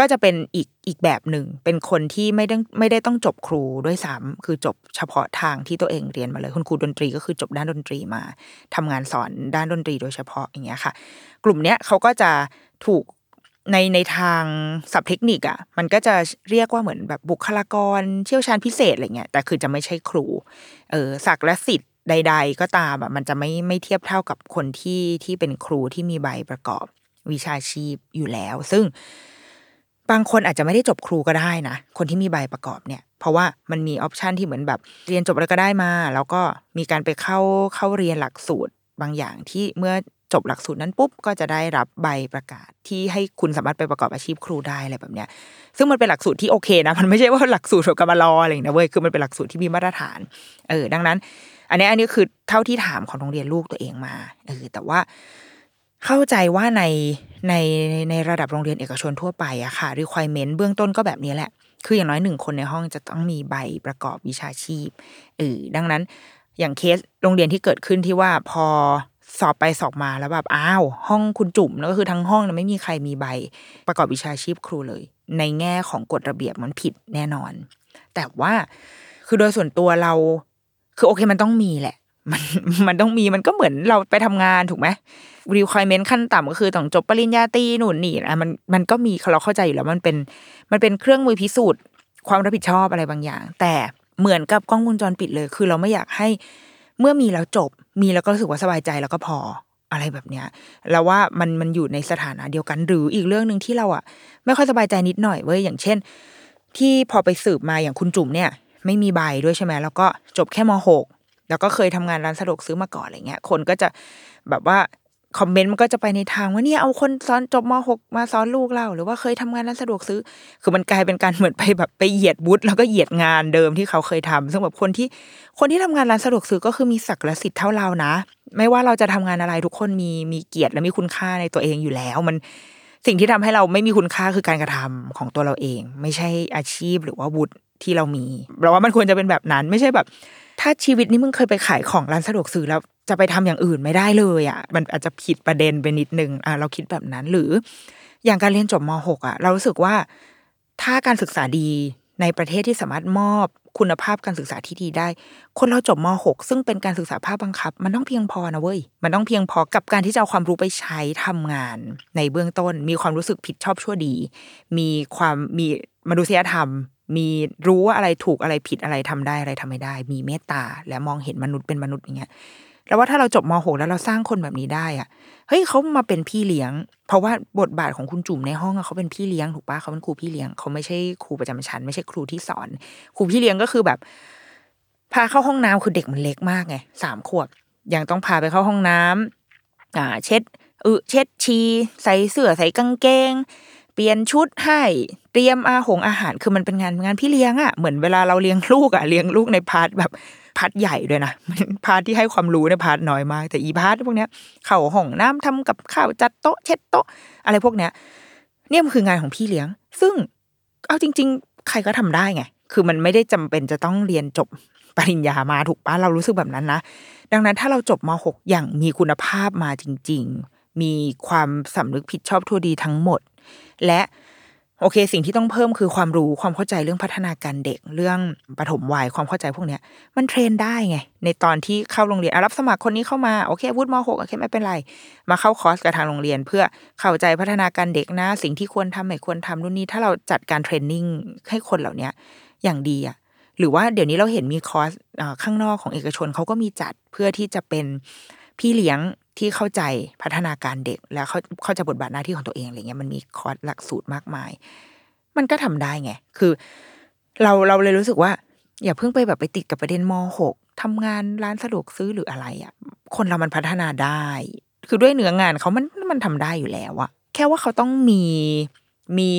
ก็จะเป็นอีกอีกแบบหนึ่ง เป็นคนที่ไม่ได้ไม่ได้ต้องจบครูด้วยซ้ำคือจบเฉพาะทางที่ตัวเองเรียนมาเลยคุณครูดนตรีก็คือจบด้านดนตรีมาทำงานสอนด้านดนตรีโดยเฉพาะอย่างเงี้ยค่ะ กลุ่มเนี้ยเขาก็จะถูกในในทางศัพท์เทคนิคอะ่ะมันก็จะเรียกว่าเหมือนแบบบุคลากรเชี่ยวชาญพิเศษอะไรเงี้ยแต่คือจะไม่ใช่ครูเออศักและสิทธิ์ใด ๆ ก็ตามแบบมันจะไม่ไม่เทียบเท่ากับคนที่ที่เป็นครูที่มีใบประกอบวิชาชีพอยู่แล้ว ซึ่ง บางคนอาจจะไม่ได้จบครูก็ได้นะ คนที่มีใบประกอบเนี่ย เพราะว่ามันมีออปชันที่เหมือนแบบเรียนจบอะไรก็ได้มา แล้วก็มีการไปเข้าเข้าเรียนหลักสูตรบางอย่างที่เมื่อจบหลักสูตรนั้นปุ๊บก็จะได้รับใบประกาศที่ให้คุณสามารถไปประกอบอาชีพครูได้อะไรแบบเนี้ย ซึ่งมันเป็นหลักสูตรที่โอเคนะ มันไม่ใช่ว่าหลักสูตรแบบกรรมลออะไรอย่างเงี้ยนะเว้ยคือมันเป็นหลักสูตรที่มีมาตรฐาน เออ ดังนั้น อันนี้อันนี้คือเท่าที่ถามของโรงเรียนลูกตัวเองมาเออแต่ว่า เข้าใจว่าในในในระดับโรงเรียนเอกชนทั่วไปอะค่ะ requirement เบื้องต้นก็แบบนี้แหละ คืออย่างน้อยหนึ่งคนในห้องจะต้องมีใบประกอบวิชาชีพเออดังนั้นอย่างเคสโรงเรียนที่เกิดขึ้นที่ว่าพอสอบไปสอบมาแล้วแบบอ้าว ห้องคุณจุ่มแล้วก็คือทั้งห้องไม่มีใครมีใบประกอบวิชาชีพครูเลย ในแง่ของกฎระเบียบมันผิดแน่นอน แต่ว่าคือโดยส่วนตัวเรา คือโอเคมันต้องมีแหละ มันมันต้องมีมันก็เหมือนเราไปทำงานถูกไหม requirement ขั้นต่ำก็คือต้องจบปริญญาตรีหนุนนี่อะมันมันก็มีเราเข้าใจอยู่แล้วมันเป็นมันเป็นเครื่องมือพิสูจน์ความรับผิดชอบอะไรบางอย่าง แต่เหมือนกับกล้องวงจรปิดเลย คือเราไม่อยากให้เมื่อมีแล้วจบ มีแล้วก็รู้สึกว่าสบายใจแล้วก็พออะไรแบบเนี้ยแล้วว่ามันมันอยู่ในสถานะเดียวกัน หรืออีกเรื่องหนึ่งที่เราอะ ไม่ค่อยสบายใจนิดหน่อยเว้ยอย่างเช่น ที่พอไปสืบมาอย่างคุณจุ๋มเนี่ย ไม่มีใบด้วยใช่ไหมแล้วก็จบแค่มหก แล้วก็เคยทำงานร้านสะดวกซื้อมาก่อนอะไรเงี้ย คนก็จะแบบว่าคอมเมนต์มันก็จะไปในทางว่าเนี่ยเอาคนสอนจบมหกมาสอนลูกเรา หรือว่าเคยทำงานร้านสะดวกซื้อ คือมันกลายเป็นการเหมือนไปแบบไปเหยียดบุตแล้วก็เหยียดงานเดิมที่เขาเคยทำซึ่งแบบคนที่คนที่ทำงานร้านสะดวกซื้อก็คือมีศักดิ์และสิทธิ์เท่าเรานะ ไม่ว่าเราจะทำงานอะไรทุกคนมีมีเกียรติและมีคุณค่าในตัวเองอยู่แล้ว มันสิ่งที่ทำให้เราไม่มีคุณค่าคือการกระทำของตัวเราเอง ไม่ใช่อาชีพหรือว่าบุตรที่เรามีเราว่ามันควรจะเป็นแบบนั้นไม่ใช่แบบ ถ้าชีวิตนี้มึงเคยไปขายของร้านสะดวกซื้อแล้วจะไปทำอย่างอื่นไม่ได้เลยอะมันอาจจะผิดประเด็นไปนิดนึงอะเราคิดแบบนั้นหรือ อย่างการเรียนจบม .6 อะ เรารู้สึกว่าถ้าการศึกษาดีในประเทศที่สามารถมอบคุณภาพการศึกษาที่ดีได้ คนเราจบม .6 ซึ่งเป็นการศึกษาภาคบังคับ มันต้องเพียงพอนะเว้ย มันต้องเพียงพอกับการที่จะเอาความรู้ไปใช้ทำงาน ในเบื้องต้น มีความรู้สึกผิดชอบชั่วดี มีความมีมนุษยธรรม มีรู้ว่าอะไรถูกอะไรผิดอะไรทำได้อะไรทำไม่ได้ มีเมตตา และมองเห็นมนุษย์เป็นมนุษย์อย่างเงี้ยแล้วว่าถ้าเราจบม .6 แล้วเราสร้างคนแบบนี้ได้อะเฮ้ยเขามาเป็นพี่เลี้ยง เพราะว่าบทบาทของคุณจุ๋มในห้องอะเขาเป็นพี่เลี้ยงถูกปะเขาเป็นครูพี่เลี้ยงเขาไม่ใช่ครูประจำชั้นไม่ใช่ครูที่สอน ครูพี่เลี้ยงก็คือแบบ พาเข้าห้องน้ำคือเด็กมันเล็กมากไงสามขวบยังต้องพาไปเข้าห้องน้ำอ่า เช็ดอึเช็ดชี ใส่เสื้อใส่กางเกง เปลี่ยนชุดให้เตรียมอาหงอาหารคือมันเป็นงานงานพี่เลี้ยงอะเหมือนเวลาเราเลี้ยงลูกอะเลี้ยงลูกใน part แบบ part ใหญ่ด้วยนะ part ที่ให้ความรู้ใน part น้อยมาก แต่อี part พวกเนี้ยเข้าห้องน้ำทำกับข้าวจัดโต๊ะเช็ดโต๊ะอะไรพวกเนี้ยเนี่ยมันคืองานของพี่เลี้ยง ซึ่งเอาจริง ๆ ใครก็ทำได้ไง คือมันไม่ได้จำเป็นจะต้องเรียนจบปริญญามาถูกปะเรารู้สึกแบบนั้นนะดังนั้นถ้าเราจบม .6 อย่างมีคุณภาพมาจริง ๆ มีความสำนึกผิดชอบชั่วดีทั้งหมด และโอเค สิ่งที่ต้องเพิ่มคือความรู้ความเข้าใจเรื่องพัฒนาการเด็กเรื่องปฐมวัยความเข้าใจพวกเนี้ย มัน train ได้ไง ในตอนที่เข้าโรงเรียนรับสมัครคนนี้เข้ามาโอเควุฒิม .6 โอเคไม่เป็นไร มาเข้าคอร์สกับทางโรงเรียน เพื่อเข้าใจพัฒนาการเด็กนะ สิ่งที่ควรทำไม่ควรทำนู่นนี่ถ้าเราจัดการ training ให้คนเหล่านี้อย่างดีอะหรือว่าเดี๋ยวนี้เราเห็นมีคอร์สข้างนอกของเอกชนเขาก็มีจัดเพื่อที่จะเป็นพี่เลี้ยง ที่เข้าใจพัฒนาการเด็ก แล้วเขาเข้าใจบทบาทหน้าที่ของตัวเองอะไรเงี้ยมันมีคอร์สหลักสูตรมากมาย มันก็ทำได้ไง คือ เราเราเลยรู้สึกว่า อย่าเพิ่งไปแบบไปติดกับประเด็นมหกทำงานร้านสะดวกซื้อหรืออะไรอะ่ะ คนเรามันพัฒนาได้ คือด้วยเนื้องานเขามันมันทำได้อยู่แล้วอะแค่ว่าเขาต้องมี มี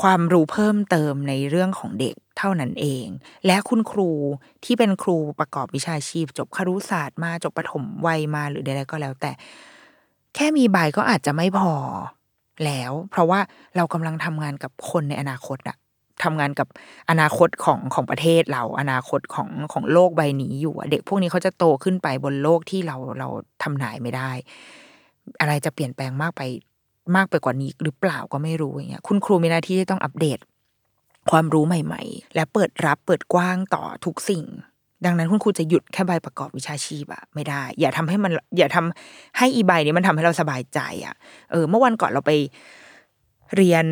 ความรู้เพิ่มเติมในเรื่องของเด็กเท่านั้นเอง และคุณครูที่เป็นครูประกอบวิชาชีพ จบครุศาสตร์มาจบประถมวัยมาหรือใดๆก็แล้ว แต่ แค่มีใบก็อาจจะไม่พอแล้ว เพราะว่าเรากำลังทำงานกับคนในอนาคตอะทำงานกับอนาคตของของประเทศเรา อนาคตของของโลกใบนี้อยู่เด็กพวกนี้เขาจะโตขึ้นไปบนโลกที่เราเราทำนายไม่ได้ อะไรจะเปลี่ยนแปลงมากไป มากไปกว่านี้หรือเปล่าก็ไม่รู้อย่างเงี้ยคุณครูมีหน้าที่ที่ต้องอัปเดต ความรู้ใหม่ ๆ และเปิดรับเปิดกว้างต่อทุกสิ่ง ดังนั้นคุณครูจะหยุดแค่ใบประกอบวิชาชีพอะไม่ได้ อย่าทำให้มัน อย่าทำให้อีใบนี้มันทำให้เราสบายใจอะเออ เมื่อวันก่อนเราไปเรียน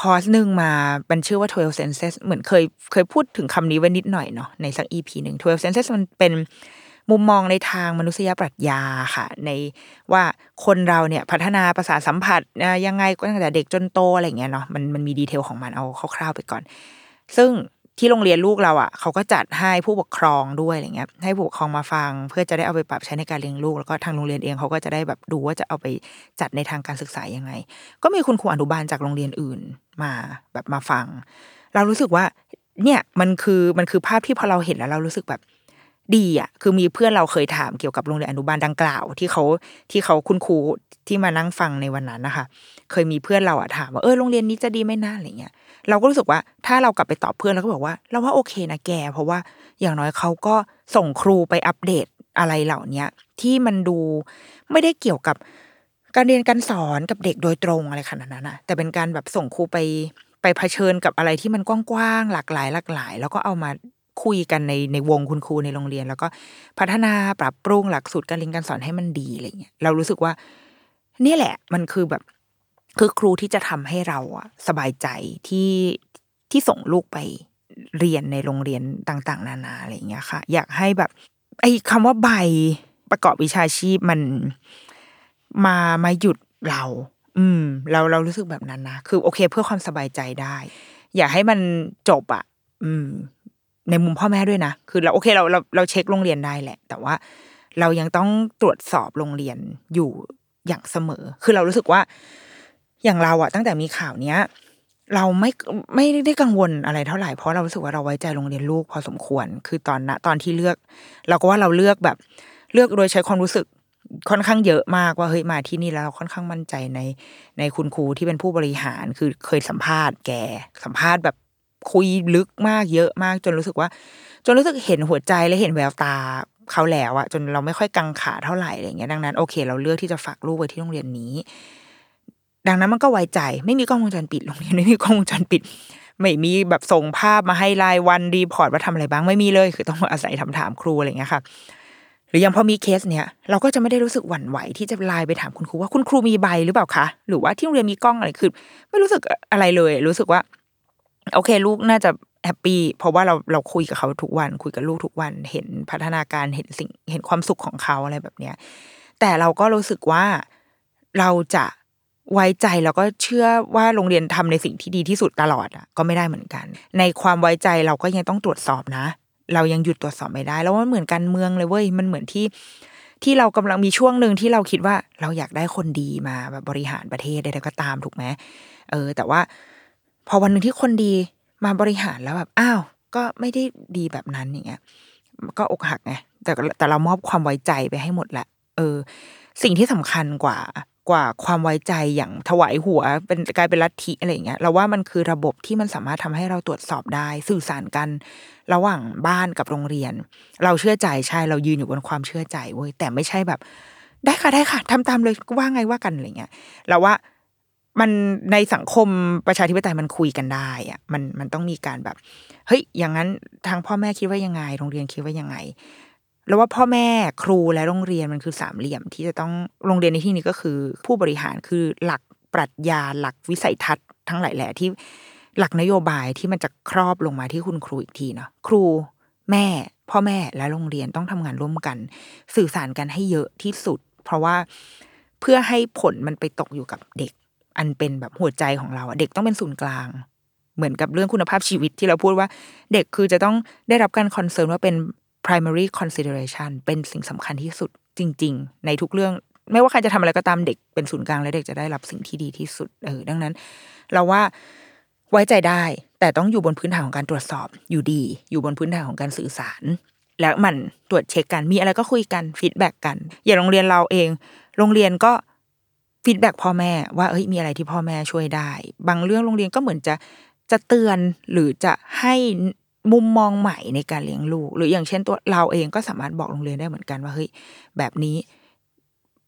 คอร์สหนึ่งมามันชื่อว่า 12 senses เหมือนเคยเคยพูดถึงคำนี้ไว้นิดหน่อยเนาะในสัก EP หนึ่ง12 senses มันเป็น มุมมองในทางมนุษยปรัชญาค่ะ ในว่าคนเราเนี่ยพัฒนาประสาทสัมผัสยังไงก็ตั้งแต่เด็กจนโตอะไรเงี้ยเนาะมันมันมีดีเทลของมันเอาคร่าวๆไปก่อน ซึ่งที่โรงเรียนลูกเราอะเขาก็จัดให้ผู้ปกครองด้วยอะไรเงี้ยให้ผู้ปกครองมาฟัง เพื่อจะได้เอาไปปรับใช้ในการเลี้ยงลูก แล้วก็ทางโรงเรียนเองเขาก็จะได้แบบดูว่าจะเอาไปจัดในทางการศึกษายังไง ก็มีคุณครูอนุบาลจากโรงเรียนอื่นมาแบบมาฟัง เรารู้สึกว่าเนี่ยมันคือมันคือภาพที่พอเราเห็นแล้วเรารู้สึกแบบ ดีอะคือมีเพื่อนเราเคยถามเกี่ยวกับโรงเรียนอนุบาลดังกล่าว ที่เขาที่เขาคุณครูที่มานั่งฟังในวันนั้นนะคะ เคยมีเพื่อนเราอะถามว่าเออโรงเรียนนี้จะดีไหมนะอะไรเงี้ยเราก็รู้สึกว่าถ้าเรากลับไปตอบเพื่อนเราก็บอกว่า เราว่าโอเคนะแก เพราะว่าอย่างน้อยเขาก็ส่งครูไปอัปเดตอะไรเหล่าเนี้ยที่มันดูไม่ได้เกี่ยวกับการเรียนการสอนกับเด็กโดยตรงอะไรขนาดนั้นอะแต่เป็นการแบบส่งครูไปไปเผชิญกับอะไรที่มันกว้างๆหลากหลายหลากหลาย แล้วก็เอามา คุยกันในในวงคุณครูในโรงเรียน แล้วก็พัฒนาปรับปรุงหลักสูตรการเรียนการสอนให้มันดีอะไรเงี้ยเรารู้สึกว่า นี่แหละ มันคือแบบ คือครูที่จะทำให้เราอะสบายใจที่ที่ส่งลูกไปเรียนในโรงเรียนต่าง ๆ นานาอะไรเงี้ยค่ะ อยากให้แบบ ไอ้คำว่าใบประกอบวิชาชีพมันมามาหยุดเรา อืม เราเรารู้สึกแบบนั้นนะ คือโอเค เพื่อความสบายใจได้ อยากให้มันจบอะอืม ในมุมพ่อแม่ด้วยนะ คือเราโอเคเราเราเราเช็คโรงเรียนได้แหละ แต่ว่าเรายังต้องตรวจสอบโรงเรียนอยู่อย่างเสมอ คือเรารู้สึกว่า อย่างเราอะตั้งแต่มีข่าวเนี้ย เราไม่ไม่ได้กังวลอะไรเท่าไหร่เพราะเรารู้สึกว่าเราไว้ใจโรงเรียนลูกพอสมควร คือตอนนะตอนที่เลือก เราก็ว่าเราเลือกแบบเลือกโดยใช้ความรู้สึกค่อนข้างเยอะมากว่าเฮ้ยมาที่นี่แล้วเราค่อนข้างมั่นใจในในคุณครูที่เป็นผู้บริหารคือเคยสัมภาษณ์แกสัมภาษณ์แบบ คุยลึกมากเยอะมาก จนรู้สึกว่า จนรู้สึกเห็นหัวใจและเห็นแววตาเขาแล้วอะจนเราไม่ค่อยกังขาเท่าไหร่อะไรเงี้ยดังนั้นโอเค เราเลือกที่จะฝากลูกไว้ที่โรงเรียนนี้ ดังนั้นมันก็ไว้ใจไม่มีกล้องวงจรปิดโรงเรียนไม่มีกล้องวงจรปิด ไม่มีแบบส่งภาพมาให้รายวันรีพอร์ตว่าทำอะไรบ้างไม่มีเลย คือต้องอาศัยถามถามครูอะไรเงี้ยค่ะ หรือยังพอมีเคสเนี้ยเราก็จะไม่ได้รู้สึกหวั่นไหวที่จะไลน์ไปถามคุณครูว่าคุณครูมีใบหรือเปล่าคะหรือว่าที่โรงเรียนมีกล้องอะไรคือ ไม่รู้สึกอะไรเลย รู้สึกว่า โอเค ลูกน่าจะ happy เพราะว่าเราเราคุยกับเขาทุกวัน คุยกับลูกทุกวัน เห็นพัฒนาการเห็นสิ่งเห็นความสุขของเขาอะไรแบบเนี้ย แต่เราก็รู้สึกว่าเราจะไว้ใจแล้วก็เชื่อว่าโรงเรียนทำในสิ่งที่ดีที่สุดตลอดอะก็ไม่ได้เหมือนกัน ในความไว้ใจเราก็ยังต้องตรวจสอบนะ เรายังหยุดตรวจสอบไม่ได้ แล้วมันเหมือนการเมืองเลยเว้ยมันเหมือนที่ที่เรากำลังมีช่วงหนึ่งที่เราคิดว่าเราอยากได้คนดีมาแบบบริหารประเทศใดๆก็ตามถูกไหมเออ แต่ว่า พอวันหนึ่งที่คนดีมาบริหารแล้วแบบอ้าวก็ไม่ได้ดีแบบนั้นอย่างเงี้ยก็อกหักไงแต่แต่เรามอบความไว้ใจไปให้หมดแหละเออ สิ่งที่สำคัญกว่ากว่าความไว้ใจอย่างถวายหัว เป็นกลายเป็นลัทธิอะไรอย่างเงี้ยเราว่ามันคือระบบที่มันสามารถทำให้เราตรวจสอบได้ สื่อสารกัน ระหว่างบ้านกับโรงเรียน เราเชื่อใจใช่เรายืนอยู่บนความเชื่อใจเว้ยแต่ไม่ใช่แบบ ได้ค่ะได้ค่ะทำตามเลยว่าไงว่ากันอะไรเงี้ยเราว่า มันในสังคมประชาธิปไตยมันคุยกันได้อะมันมันต้องมีการแบบ เฮ้ย อย่างนั้นทางพ่อแม่คิดว่ายังไง โรงเรียนคิดว่ายังไง แล้วว่าพ่อแม่ครูและโรงเรียนมันคือสามเหลี่ยมที่จะต้องโรงเรียนในที่นี้ก็คือ ผู้บริหารคือหลักปรัชญาหลักวิสัยทัศน์ทั้งหลายแหละที่หลักนโยบายที่มันจะครอบลงมาที่คุณครูอีกทีเนาะครูแม่พ่อแม่และโรงเรียนต้องทำงานร่วมกัน สื่อสารกันให้เยอะที่สุด เพราะว่าเพื่อให้ผลมันไปตกอยู่กับเด็ก อันเป็นแบบหัวใจของเราอะเด็กต้องเป็นศูนย์กลาง เหมือนกับเรื่องคุณภาพชีวิตที่เราพูดว่า เด็กคือจะต้องได้รับการคอนเซิร์นว่าเป็น primary consideration เป็นสิ่งสำคัญที่สุดจริง ๆ ในทุกเรื่อง ไม่ว่าใครจะทำอะไรก็ตามเด็กเป็นศูนย์กลางและเด็กจะได้รับสิ่งที่ดีที่สุดเออดังนั้น เราว่าไว้ใจได้ แต่ต้องอยู่บนพื้นฐานของการตรวจสอบอยู่ดี อยู่บนพื้นฐานของการสื่อสาร แล้วมันตรวจเช็คกันมีอะไรก็คุยกัน feedback กัน อย่างโรงเรียนเราเอง โรงเรียนก็ feedback พ่อแม่ว่าเฮ้ยมีอะไรที่พ่อแม่ช่วยได้ บางเรื่องโรงเรียนก็เหมือนจะจะเตือนหรือจะให้มุมมองใหม่ในการเลี้ยงลูก หรืออย่างเช่นตัวเราเองก็สามารถบอกโรงเรียนได้เหมือนกันว่าเฮ้ยแบบนี้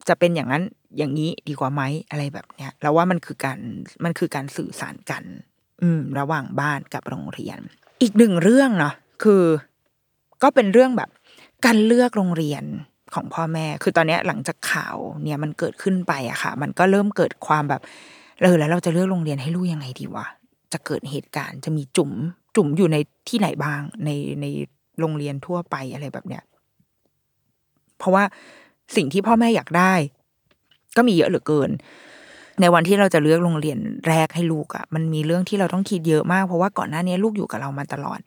จะเป็นอย่างนั้นอย่างนี้ดีกว่าไหมอะไรแบบเนี้ยเราว่ามันคือการมันคือการสื่อสารกัน อืม ระหว่างบ้านกับโรงเรียน อีกหนึ่งเรื่องเนาะคือ ก็เป็นเรื่องแบบการเลือกโรงเรียน ของพ่อแม่ คือตอนนี้หลังจากข่าวเนี่ยมันเกิดขึ้นไปอะค่ะ มันก็เริ่มเกิดความแบบเออแล้วเราจะเลือกโรงเรียนให้ลูกยังไงดีวะจะเกิดเหตุการณ์จะมีจุ๋มจุ๋มอยู่ในที่ไหนบ้างในในโรงเรียนทั่วไปอะไรแบบเนี้ยเพราะว่าสิ่งที่พ่อแม่อยากได้ ก็มีเยอะเหลือเกิน ในวันที่เราจะเลือกโรงเรียนแรกให้ลูกอะ่ะ มันมีเรื่องที่เราต้องคิดเยอะมาก เพราะว่าก่อนหน้านี้ลูกอยู่กับเรามาตลอด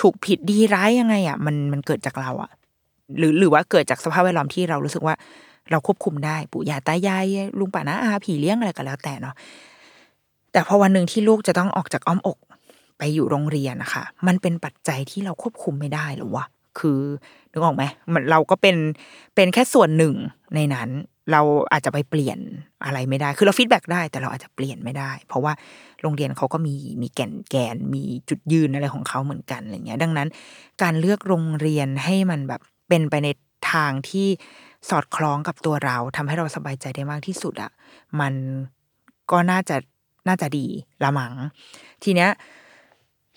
ถูกผิดดีร้ายยังไงอะ่ะ มันมันเกิดจากเราอะ่ะ หรือหรือว่าเกิดจากสภาพแวดล้อมที่เรารู้สึกว่าเราควบคุมได้ปู่ย่าตายายลุงป้าน้าอาผีเลี้ยงอะไรก็แล้วแต่เนาะแต่พอวันหนึ่งที่ลูกจะต้องออกจากอ้อมอกไปอยู่โรงเรียนนะคะ มันเป็นปัจจัยที่เราควบคุมไม่ได้หรอวะคือนึกออกไหมมันเราก็เป็นเป็นแค่ส่วนหนึ่งในนั้น เราอาจจะไปเปลี่ยนอะไรไม่ได้ คือเรา feedback ได้ แต่เราอาจจะเปลี่ยนไม่ได้ เพราะว่าโรงเรียนเขาก็มีมีแก่นแกนมีจุดยืนอะไรของเขาเหมือนกันอะไรเงี้ย ดังนั้น การเลือกโรงเรียนให้มันแบบ เป็นไปในทางที่สอดคล้องกับตัวเราทำให้เราสบายใจได้มากที่สุดอะมันก็น่าจะน่าจะดีละมังทีเนี้ย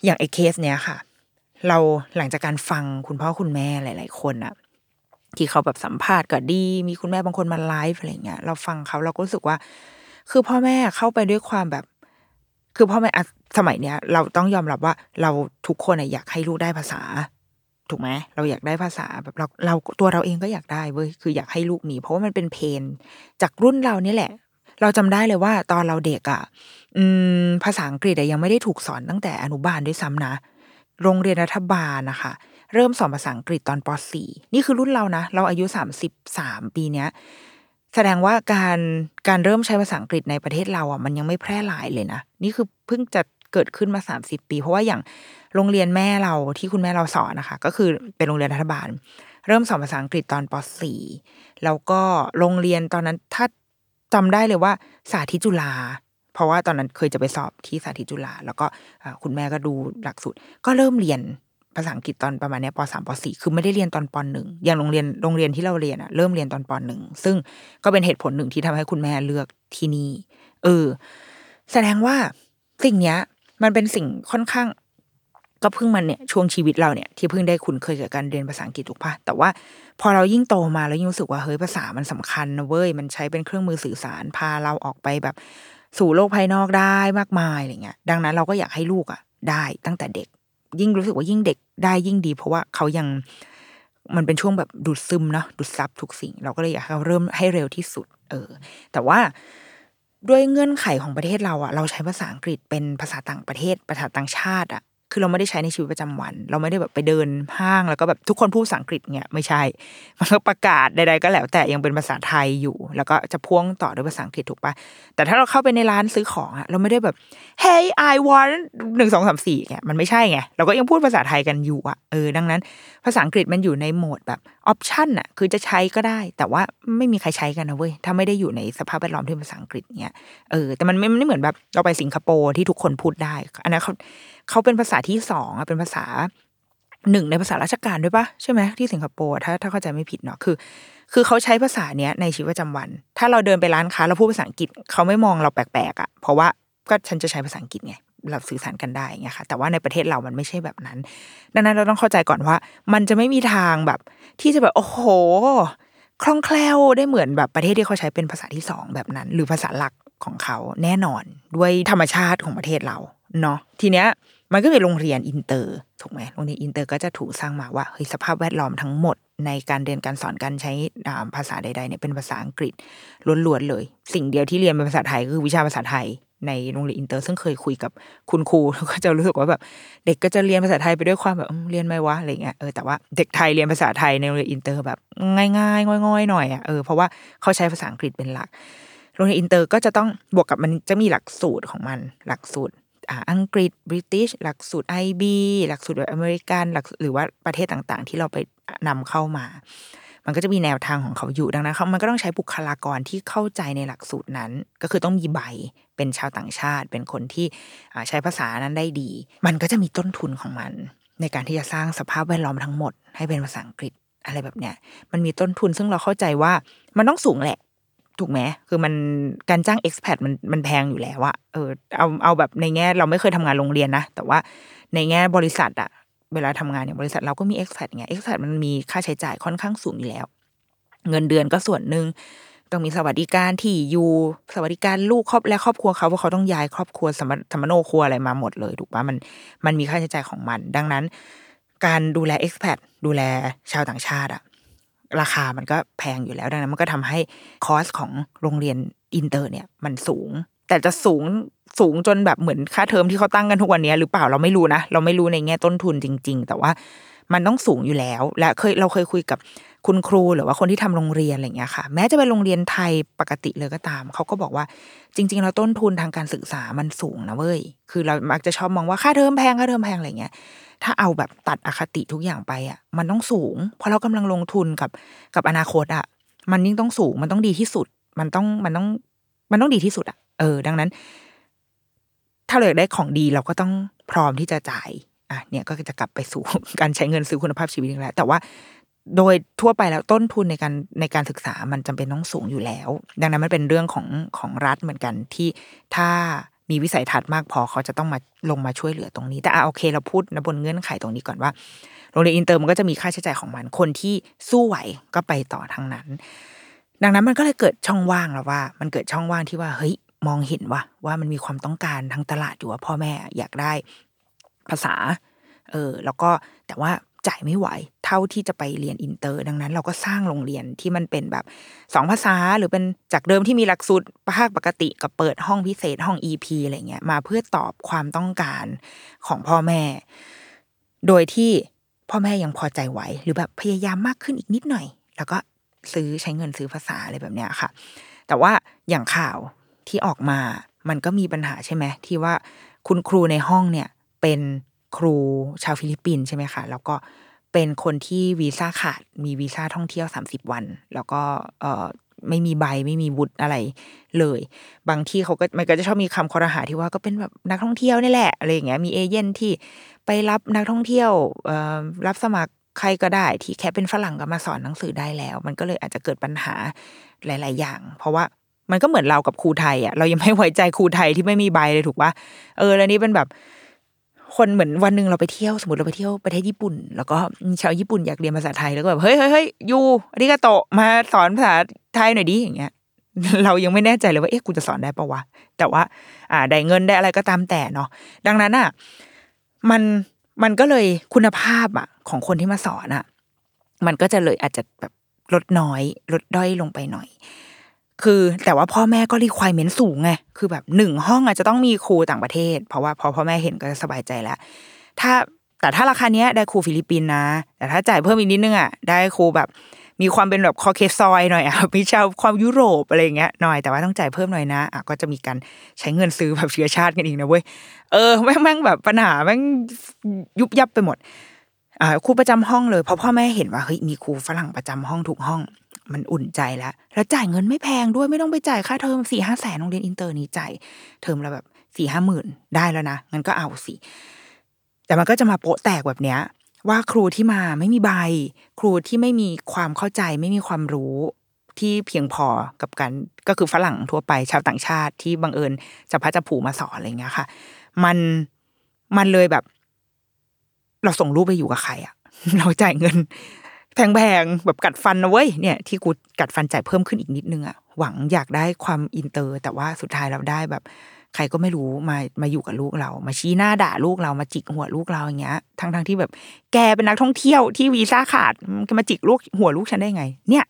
อย่างไอ้เคสเนี้ยค่ะ เราหลังจากการฟังคุณพ่อคุณแม่หลาย ๆ คนอะที่เขาแบบสัมภาษณ์ก็ดี มีคุณแม่บางคนมาไลฟ์อะไรเงี้ยเราฟังเขาเราก็รู้สึกว่า คือพ่อแม่เข้าไปด้วยความแบบ คือพ่อแม่สมัยเนี้ย เราต้องยอมรับว่าเราทุกคนอยากให้ลูกได้ภาษา ถูกไหมเราอยากได้ภาษาแบบเราเราตัวเราเองก็อยากได้เว้ยคืออยากให้ลูกมี เพราะว่ามันเป็นเพนจากรุ่นเราเนี่ยแหละ เราจำได้เลยว่าตอนเราเด็กอะ่ะภาษาอังกฤษยังไม่ได้ถูกสอนตั้งแต่อนุบาลด้วยซ้ำนะ โรงเรียนรัฐบาลนะคะเริ่มสอนภาษาอังกฤษตอนป .4 นี่คือรุ่นเรานะ เราอายุ 33 ปีเนี้ย แสดงว่าการการเริ่มใช้ภาษาอังกฤษในประเทศเราอะมันยังไม่แพร่หลายเลยนะ นี่คือเพิ่งจะ เกิดขึ้นมา30ปี เพราะว่าอย่างโรงเรียนแม่เราที่คุณแม่เราสอนนะคะ ก็คือเป็นโรงเรียนรัฐบาล เริ่มสอนภาษาอังกฤษตอนป .4 แล้วก็โรงเรียนตอนนั้นถ้าจำได้เลยว่าสาธิตจุฬาเพราะว่าตอนนั้นเคยจะไปสอบที่สาธิตจุฬาแล้วก็คุณแม่ก็ดูหลักสูตรก็เริ่มเรียนภาษาอังกฤษตอนประมาณนี้ปสามปสี่คือไม่ได้เรียนตอนปหนึ่งอย่างโรงเรียนโรงเรียนที่เราเรียนอะเริ่มเรียนตอนปหนึ่งซึ่งก็เป็นเหตุผลหนึ่งที่ทำให้คุณแม่เลือกที่นี่เออ แสดงว่าสิ่งเนี้ย มันเป็นสิ่งค่อนข้าง ก็เพิ่งมันเนี่ยช่วงชีวิตเราเนี่ยที่เพิ่งได้คุ้นเคยกับการเรียนภาษาอังกฤษถูกปะแต่ว่าพอเรายิ่งโตมาแล้วยิ่งรู้สึกว่าเฮ้ยภาษามันสำคัญนะเว้ยมันใช้เป็นเครื่องมือสื่อสารพาเราออกไปแบบสู่โลกภายนอกได้มากมายอะไรเงี้ย ดังนั้นเราก็อยากให้ลูกอะ ได้ตั้งแต่เด็ก ยิ่งรู้สึกว่ายิ่งเด็กได้ยิ่งดี เพราะว่าเขายังมันเป็นช่วงแบบดูดซึมเนาะดูดซับทุกสิ่ง เราก็เลยอยากให้เขาเริ่มให้เร็วที่สุด เออ แต่ว่า ด้วยเงื่อนไขของประเทศเราอะเราใช้ภาษาอังกฤษเป็นภาษาต่างประเทศภาษาต่างชาติอะ คือเราไม่ได้ใช้ในชีวิตประจำวัน เราไม่ได้แบบไปเดินห้างแล้วก็แบบทุกคนพูดภาษาอังกฤษเนี่ยไม่ใช่ มันก็ประกาศใดๆก็แล้ว แต่ยังเป็นภาษาไทยอยู่ แล้วก็จะพ่วงต่อด้วยภาษาอังกฤษถูกปะแต่ถ้าเราเข้าไปในร้านซื้อของอะเราไม่ได้แบบ hey I want หนึ่งสองสามสี่เนี่ยมันไม่ใช่ไงเราก็ยังพูดภาษาไทยกันอยู่อะเออดังนั้น ภาษาอังกฤษมันอยู่ในโหมดแบบออปชันอะคือจะใช้ก็ได้ แต่ว่าไม่มีใครใช้กันนะเว้ยถ้าไม่ได้อยู่ในสภาพแวดล้อมที่ภาษาอังกฤษเนี่ยเออแต่มันไม่ไม่เหมือนแบบเราไปสิงคโปร์ที่ทุกคนพูดได้อันนั้นเขา เขาเป็นภาษาที่สองอะเป็นภาษาหนึ่งในภาษาราชการด้วยปะใช่ไหมที่สิงคโปร์ถ้าถ้าเข้าใจไม่ผิดเนาะคือ คือเขาใช้ภาษาเนี้ยในชีวิตประจำวัน ถ้าเราเดินไปร้านค้าเราพูดภาษาอังกฤษเขาไม่มองเราแปลกๆอะเพราะว่าก็ฉันจะใช้ภาษาอังกฤษไงเราสื่อสารกันได้ไงค่ะแต่ว่าในประเทศเรามันไม่ใช่แบบนั้น ดังนั้นเราต้องเข้าใจก่อนว่า มันจะไม่มีทางแบบ ที่จะแบบโอ้โหคล่องแคล่วได้เหมือนแบบประเทศที่เขาใช้เป็นภาษาที่สองแบบนั้น หรือภาษาหลักของเขาแน่นอนด้วยธรรมชาติของประเทศเราเนาะทีเนี้ย มันก็เป็นโรงเรียนอินเตอร์ถูกไหมโรงเรียนอินเตอร์ก็จะถูกสร้างมาว่าเฮ้ยสภาพแวดล้อมทั้งหมดในการเรียนการสอนการใช้ภาษาใดๆเนี่ยเป็นภาษาอังกฤษล้วนๆเลย สิ่งเดียวที่เรียนเป็นภาษาไทยคือวิชาภาษาไทยในโรงเรียนอินเตอร์ ซึ่งเคยคุยกับคุณครูก็จะรู้สึกว่าแบบเด็กก็จะเรียนภาษาไทยไปด้วยความแบบเรียนทำไมวะอะไรเงี้ยเออแต่ว่าเด็กไทยเรียนภาษาไทยในโรงเรียนอินเตอร์แบบง่ายๆง่อยๆหน่อยอะเออเพราะว่าเขาใช้ภาษาอังกฤษเป็นหลักโรงเรียนอินเตอร์ก็จะต้องบวกกับมันจะมีหลักสูตรของมันหลักสูตร อังกฤษบริติชหลักสูตร IB หลักสูตรแบบอเมริกันหลักหรือว่าประเทศต่างๆ ที่เราไปนำเข้ามา มันก็จะมีแนวทางของเขาอยู่ดังนั้นมันก็ต้องใช้บุคลากรที่เข้าใจในหลักสูตรนั้น ก็คือต้องมีใบเป็นชาวต่างชาติ เป็นคนที่ใช้ภาษานั้นได้ดี มันก็จะมีต้นทุนของมัน ในการที่จะสร้างสภาพแวดล้อมทั้งหมด ให้เป็นภาษาอังกฤษอะไรแบบเนี้ยมันมีต้นทุนซึ่งเราเข้าใจว่ามันต้องสูงแหละ ถูกไหมคือมันการจ้าง expat มันมันแพงอยู่แล้วอะเออเอาเอาแบบในแง่เราไม่เคยทำงานโรงเรียนนะแต่ว่าในแง่บริษัทอะเวลาทำงานเนี่ยบริษัทเราก็มี expat ไง expat มันมีค่าใช้จ่ายค่อนข้างสูงอยู่แล้ว เงินเดือนก็ส่วนหนึ่งต้องมีสวัสดิการที่อยู่สวัสดิการลูกครอบและครอบครัวเขาเพราะเขาต้องย้ายครอบครัวสำมะโนครัวอะไรมาหมดเลยถูกปะมันมันมีค่าใช้จ่ายของมัน ดังนั้น การดูแล expat ดูแลชาวต่างชาติอะ ราคามันก็แพงอยู่แล้วดังนั้น มันก็ทำให้ cost ของโรงเรียนอินเตอร์เนี่ยมันสูง แต่จะสูงสูงจนแบบเหมือนค่าเทอมที่เขาตั้งกันทุกวันนี้หรือเปล่าเราไม่รู้นะ เราไม่รู้ในแง่ต้นทุนจริง ๆ แต่ว่ามันต้องสูงอยู่แล้ว และเคยเราเคยคุยกับคุณครูหรือว่าคนที่ทำโรงเรียนอะไรเงี้ยค่ะ แม้จะเป็นโรงเรียนไทยปกติเลยก็ตาม เขาก็บอกว่าจริงๆเราต้นทุนทางการศึกษามันสูงนะเว้ย คือเรามักจะชอบมองว่าค่าเทอมแพงค่าเทอมแพงอะไรเงี้ย ถ้าเอาแบบตัดอคติทุกอย่างไปอะ มันต้องสูง เพราะเรากำลังลงทุนกับกับอนาคตอะ มันยิ่งต้องสูง มันต้องดีที่สุด มันต้องมันต้อง มันต้องดีที่สุดอะ เออ ดังนั้น ถ้าเราอยากได้ของดีเราก็ต้องพร้อมที่จะจ่าย อะ เนี่ยก็จะกลับไปสู่การใช้เงินซื้อคุณภาพชีวิตอีกแล้วแต่ว่าโดยทั่วไปแล้วต้นทุนในการในการศึกษามันจำเป็นต้องสูงอยู่แล้ว ดังนั้นมันเป็นเรื่องของของรัฐเหมือนกันที่ถ้า มีวิสัยทัศน์มากพอเขาจะต้องมาลงมาช่วยเหลือตรงนี้ แต่อะโอเคเราพูดนะบนเงื่อนไขตรงนี้ก่อนว่าโรงเรียนอินเตอร์มันก็จะมีค่าใช้จ่ายของมันคนที่สู้ไหวก็ไปต่อทางนั้น ดังนั้นมันก็เลยเกิดช่องว่างแล้วว่า มันเกิดช่องว่างที่ว่าเฮ้ยมองเห็นว่าว่ามันมีความต้องการทางตลาดอยู่ว่าพ่อแม่อยากได้ภาษา เออ แล้วก็แต่ว่า จ่ายไม่ไหว เท่าที่จะไปเรียนอินเตอร์ ดังนั้น เราก็สร้างโรงเรียนที่มันเป็นแบบสองภาษาหรือเป็นจากเดิมที่มีหลักสูตรภาคปกติกับเปิดห้องพิเศษห้อง EP อะไรเงี้ยมาเพื่อตอบความต้องการของพ่อแม่ โดยที่พ่อแม่ยังพอใจไหว หรือแบบพยายามมากขึ้นอีกนิดหน่อย แล้วก็ซื้อใช้เงินซื้อภาษาอะไรแบบเนี้ยค่ะ แต่ว่าอย่างข่าวที่ออกมามันก็มีปัญหาใช่ไหมที่ว่าคุณครูในห้องเนี่ยเป็น ครูชาวฟิลิปปินส์ใช่ไหมคะแล้วก็เป็นคนที่วีซ่าขาดมีวีซ่าท่องเที่ยว30วัน แล้วก็ไม่มีใบไม่มีวุฒิอะไรเลย บางที่เขาก็มันก็จะชอบมีคำครหาที่ว่าก็เป็นแบบนักท่องเที่ยวนี่แหละอะไรอย่างเงี้ยมีเอเย่นต์ที่ไปรับนักท่องเที่ยวรับสมัครใครก็ได้ที่แค่เป็นฝรั่งก็มาสอนหนังสือได้แล้ว มันก็เลยอาจจะเกิดปัญหาหลาย ๆ อย่าง เพราะว่ามันก็เหมือนเรากับครูไทยอะเรายังไม่ไว้ใจครูไทยที่ไม่มีใบเลยถูกปะเออแล้วนี่เป็นแบบ คนเหมือนวันหนึ่งเราไปเที่ยวสมมติเราไปเที่ยวประเทศญี่ปุ่น แล้วก็ชาวญี่ปุ่นอยากเรียนภาษาไทยแล้วก็แบบเฮ้ยเฮ้ยเฮ้ยยูอาริกาโตมาสอนภาษาไทยหน่อยดิอย่างเงี้ย เรายังไม่แน่ใจเลยว่าเอ๊ะกูจะสอนได้ปะวะแต่ว่า อ่าได้เงินได้อะไรก็ตามแต่เนาะดังนั้นอะมันมันก็เลยคุณภาพอะ ของคนที่มาสอนอะ มันก็จะเลยอาจจะแบบลดน้อย ลดด้อยลงไปหน่อย คือแต่ว่าพ่อแม่ก็รีควายเมนสูงไงคือแบบหนึ่งห้องอาจจะต้องมีครูต่างประเทศ เพราะว่าพอพ่อแม่เห็นก็จะสบายใจแล้ว ถ้าแต่ถ้าราคาเนี้ยได้ครูฟิลิปปินส์นะ แต่ถ้าจ่ายเพิ่มอีกนิดนึงอะได้ครูแบบมีความเป็นแบบคอเคซอยหน่อยอะมีชาวความยุโรปอะไรเงี้ยหน่อยแต่ว่าต้องจ่ายเพิ่มหน่อยนะอะก็จะมีการใช้เงินซื้อแบบเชื้อชาติกันอีกนะเว้ยเออแม่งแม่งแบบปัญหาแม่งยุบยับไปหมดอ่าครูประจำห้องเลยเพราะพ่อแม่เห็นว่าเฮ้ยมีครูฝรั่งประจำห้องทุกห้อง มันอุ่นใจแล้ว แล้วจ่ายเงินไม่แพงด้วยไม่ต้องไปจ่ายค่าเทอมสี่ห้าแสนโรงเรียนอินเตอร์นี้จ่ายเทอมละแบบสี่ห้าหมื่นได้แล้วนะงั้นก็เอาสิแต่มันก็จะมาโป๊ะแตกแบบเนี้ย ว่าครูที่มาไม่มีใบ ครูที่ไม่มีความเข้าใจไม่มีความรู้ที่เพียงพอกับการก็คือฝรั่งทั่วไปชาวต่างชาติที่บังเอิญจับพลัดจับผลูมาสอนอะไรเงี้ยค่ะ มันมันเลยแบบ เราส่งลูกไปอยู่กับใครอะเราจ่ายเงิน แพงๆแบบกัดฟันนะเว้ยเนี่ยที่กูกัดฟันจ่ายเพิ่มขึ้นอีกนิดนึงอะหวังอยากได้ความอินเตอร์ แต่ว่าสุดท้ายเราได้แบบ ใครก็ไม่รู้มามาอยู่กับลูกเรา มาชี้หน้าด่าลูกเรามาจิกหัวลูกเราอย่างเงี้ย ทั้งทั้งที่แบบ แกเป็นนักท่องเที่ยวที่วีซ่าขาดมันมาจิกลูกหัวลูกฉันได้ไง เนี่ย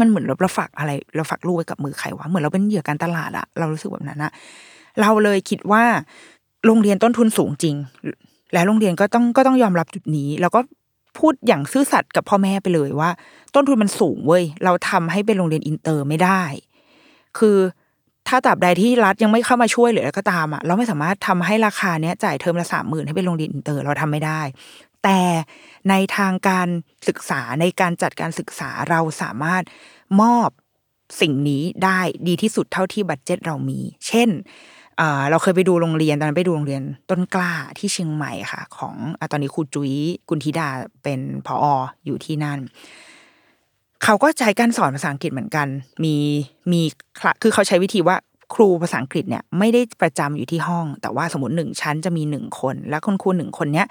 มันเหมือนเราเราฝากอะไร เราฝากลูกไว้กับมือใครวะเหมือนเราเป็นเหยื่อการตลาดอะเรารู้สึกแบบนั้นอะเราเลยคิดว่า โรงเรียนต้นทุนสูงจริง และโรงเรียนก็ต้องก็ต้องยอมรับจุดนี้ แล้วก็ พูดอย่างซื่อสัตย์กับพ่อแม่ไปเลยว่า ต้นทุนมันสูงเว้ยเราทำให้เป็นโรงเรียนอินเตอร์ไม่ได้ คือถ้าตราบใดที่รัฐยังไม่เข้ามาช่วยหรืออะไรก็ตามอะเราไม่สามารถทำให้ราคาเนี้ยจ่ายเทอมละสามหมื่นให้เป็นโรงเรียนอินเตอร์เราทำไม่ได้ แต่ในทางการศึกษาในการจัดการศึกษาเราสามารถมอบสิ่งนี้ได้ดีที่สุดเท่าที่บัตเจ็ตเรามี เช่น เราเคยไปดูโรงเรียนตอนนั้นไปดูโรงเรียนต้นกล้าที่เชียงใหม่ค่ะ ของอตอนนี้ครูจุ้ยกุลธิดาเป็นพอออยู่ที่นั่น เขาก็ใช้การสอนภาษาอังกฤษเหมือนกัน มีมีคือเขาใช้วิธีว่าครูภาษาอังกฤษเนี่ยไม่ได้ประจำอยู่ที่ห้อง แต่ว่าสมมติหนึ่งชั้นจะมีหนึ่งคน แล้วคุณครูหนึ่งคนเนี้ย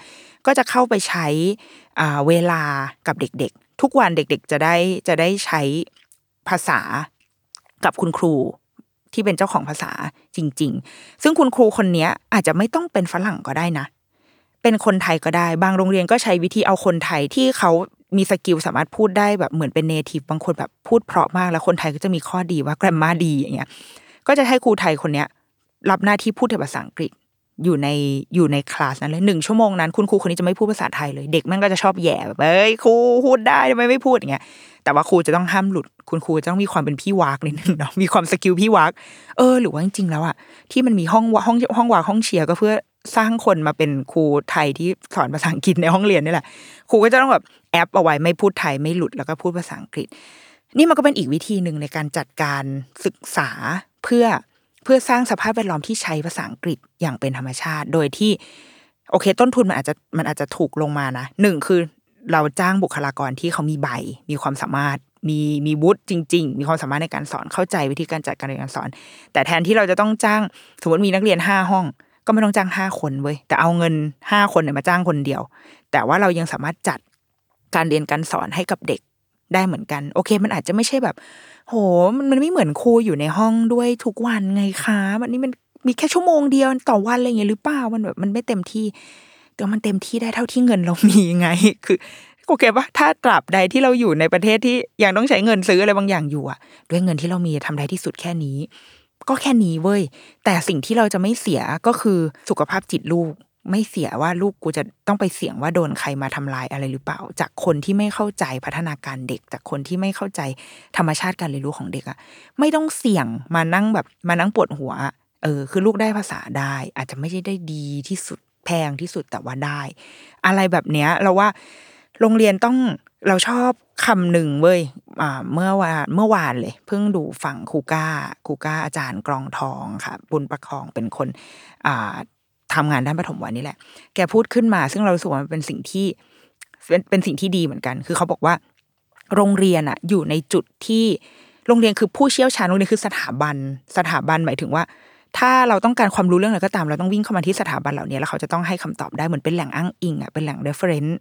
ก็จะเข้าไปใช้เวลากับเด็กๆ ทุกวันเด็กๆจะได้จะได้ใช้ภาษากับคุณครู ที่เป็นเจ้าของภาษาจริง ๆ ซึ่งคุณครูคนนี้อาจจะไม่ต้องเป็นฝรั่งก็ได้นะ เป็นคนไทยก็ได้ บางโรงเรียนก็ใช้วิธีเอาคนไทยที่เขามี skill สามารถพูดได้แบบเหมือนเป็น native บางคนแบบพูดเพราะมากแล้วคนไทยก็จะมีข้อดีว่า grammar ดีอย่างเงี้ย ก็จะให้ครูไทยคนเนี้ยรับหน้าที่พูดภาษาอังกฤษ อยู่ในอยู่ในคลาสนั้นเลยหนึ่งชั่วโมงนั้นคุณครูคนนี้จะไม่พูดภาษาไทยเลย เด็กมันก็จะชอบแหย่แบบเอ้ยครูพูดได้ทำไมไม่พูดอย่างเงี้ยแต่ว่าครูจะต้องห้ามหลุด คุณครูจะต้องมีความเป็นพี่ว้ากนิดนึงเนาะมีความ skill พี่ว้ากเออหรือว่าจริงๆแล้วอะที่มันมีห้องว้ากห้องห้องว้ากห้องเชียร์ก็เพื่อสร้างคนมาเป็นครูไทยที่สอนภาษาอังกฤษในห้องเรียนนี่แหละครูก็จะต้องแบบแอ๊บเอาไว้ไม่พูดไทยไม่หลุดแล้วก็พูดภาษาอังกฤษ นี่มันก็เป็นอีกวิธีหนึ่งในการจัดการศึกษาเพื่อ พื่อสร้างสภาพแวดล้อมที่ใช้ภาษาอังกฤษอย่างเป็นธรรมชาติ โดยที่ โอเค ต้นทุนมันอาจจะมันอาจจะถูกลงมานะหนึ่งคือเราจ้างบุคลากรที่เขามีใบ มีความสามารถ มีมีวุฒิจริง ๆ มีความสามารถในการสอนเข้าใจวิธีการจัดการเรียนการสอน แต่แทนที่เราจะต้องจ้างสมมติมีนักเรียนห้าห้อง ก็ไม่ต้องจ้างห้าคนเว้ยแต่เอาเงินห้าคนเนี่ยมาจ้างคนเดียว แต่ว่าเรายังสามารถจัดการเรียนการสอนให้กับเด็กได้เหมือนกัน โอเค มันอาจจะไม่ใช่แบบ โหมันมันไม่เหมือนครูอยู่ในห้องด้วยทุกวันไงคะมันนี่มันมีแค่ชั่วโมงเดียวต่อวันอะไรอย่างเงี้ยหรือเปล่ามันแบบมันไม่เต็มที่ แต่มันเต็มที่ได้เท่าที่เงินเรามีไง คือโอเคปะถ้าตราบใดที่เราอยู่ในประเทศที่ยังต้องใช้เงินซื้ออะไรบางอย่างอยู่อะด้วยเงินที่เรามีทำได้ที่สุดแค่นี้ ก็แค่นี้เว้ยแต่สิ่งที่เราจะไม่เสียก็คือสุขภาพจิตลูก ไม่เสียว่าลูกกูจะต้องไปเสี่ยงว่าโดนใครมาทำลายอะไรหรือเปล่า จากคนที่ไม่เข้าใจพัฒนาการเด็ก จากคนที่ไม่เข้าใจธรรมชาติการเรียนรู้ของเด็กอะไม่ต้องเสี่ยงมานั่งแบบมานั่งปวดหัว เออ คือลูกได้ภาษาได้ อาจจะไม่ใช่ได้ดีที่สุดแพงที่สุดแต่ว่าได้ อะไรแบบเนี้ยเราว่าโรงเรียนต้องเราชอบคำหนึ่งเว้ยอ่าเมื่อวานเมื่อวานเลย เพิ่งดูฝั่งครูก้าครูก้าอาจารย์กรองทองค่ะ บุญประคองเป็นคน อ่าทำงานด้านปฐมวัยนี่แหละ แกพูดขึ้นมา ซึ่งเราสว่ามันเป็นสิ่งที่เป็นเป็นสิ่งที่ดีเหมือนกัน คือเขาบอกว่า โรงเรียนอะอยู่ในจุดที่โรงเรียนคือผู้เชี่ยวชาญโรงเรียนคือสถาบัน สถาบันหมายถึงว่า ถ้าเราต้องการความรู้เรื่องอะไรก็ตาม เราต้องวิ่งเข้ามาที่สถาบันเหล่านี้แล้วเขาจะต้องให้คำตอบได้เหมือนเป็นแหล่งอ้างอิงอะเป็นแหล่ง reference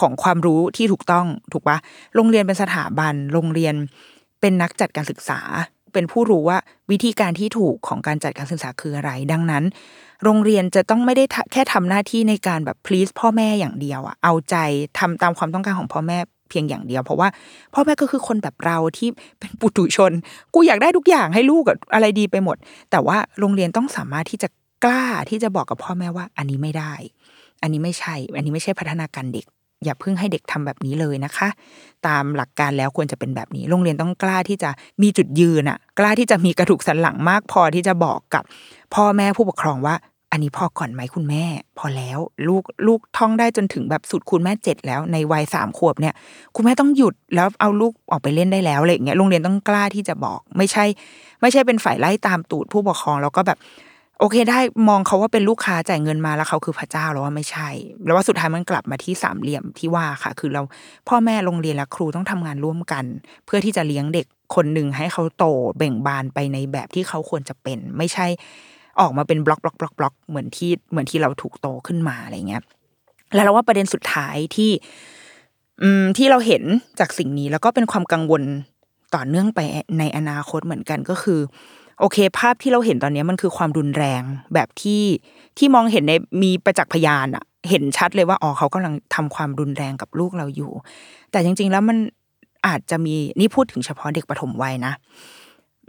ของความรู้ที่ถูกต้องถูกปะโรงเรียนเป็นสถาบัน โรงเรียนเป็นนักจัดการศึกษา เป็นผู้รู้ว่าวิธีการที่ถูกของการจัดการศึกษาคืออะไร ดังนั้น โรงเรียนจะต้องไม่ได้แค่ทำหน้าที่ในการแบบ please พ่อแม่อย่างเดียวอะเอาใจทำตามความต้องการของพ่อแม่เพียงอย่างเดียว เพราะว่าพ่อแม่ก็คือคนแบบเราที่เป็นปุถุชน กูอยากได้ทุกอย่างให้ลูกอะไรดีไปหมด แต่ว่าโรงเรียนต้องสามารถที่จะกล้าที่จะบอกกับพ่อแม่ว่า อันนี้ไม่ได้ อันนี้ไม่ใช่ อันนี้ไม่ใช่พัฒนาการเด็ก อย่าเพิ่งให้เด็กทำแบบนี้เลยนะคะ ตามหลักการแล้วควรจะเป็นแบบนี้ โรงเรียนต้องกล้าที่จะมีจุดยืนอะกล้าที่จะมีกระดูกสันหลังมากพอที่จะบอกกับ พ่อแม่ผู้ปกครองว่า อันนี้พอก่อนไหมคุณแม่ พอแล้ว ลูกลูกท่องได้จนถึงแบบสุดคุณแม่เจ็ดแล้วในวัยสามขวบเนี่ย คุณแม่ต้องหยุดแล้วเอาลูกออกไปเล่นได้แล้วอะไรอย่างเงี้ยโรงเรียนต้องกล้าที่จะบอก ไม่ใช่ ไม่ใช่เป็นฝ่ายไล่ตามตูดผู้ปกครองแล้วก็แบบ โอเคได้มองเขาว่าเป็นลูกค้าจ่ายเงินมาแล้วเขาคือพระเจ้าแล้วว่าไม่ใช่ แล้วว่าสุดท้ายมันกลับมาที่สามเหลี่ยมที่ว่าค่ะ คือเราพ่อแม่โรงเรียนและครูต้องทำงานร่วมกัน เพื่อที่จะเลี้ยงเด็กคนหนึ่งให้เขาโตเบ่งบานไปในแบบที่เขาควรจะเป็น ไม่ใช่ ออกมาเป็นบล็อกบล็อกบล็อกบล็อกเหมือนที่เหมือนที่เราถูกโตขึ้นมาอะไรเงี้ยแล้วเราว่าประเด็นสุดท้ายที่ อืมที่เราเห็นจากสิ่งนี้แล้วก็เป็นความกังวลต่อเนื่องไปในอนาคตเหมือนกันก็คือ โอเค ภาพที่เราเห็นตอนนี้มันคือความรุนแรงแบบที่ที่มองเห็นในมีประจักษ์พยานอะเห็นชัดเลยว่าอ๋อเขากำลังทำความรุนแรงกับลูกเราอยู่ แต่จริง ๆ แล้วมันอาจจะมีนี่พูดถึงเฉพาะเด็กปฐมวัยนะ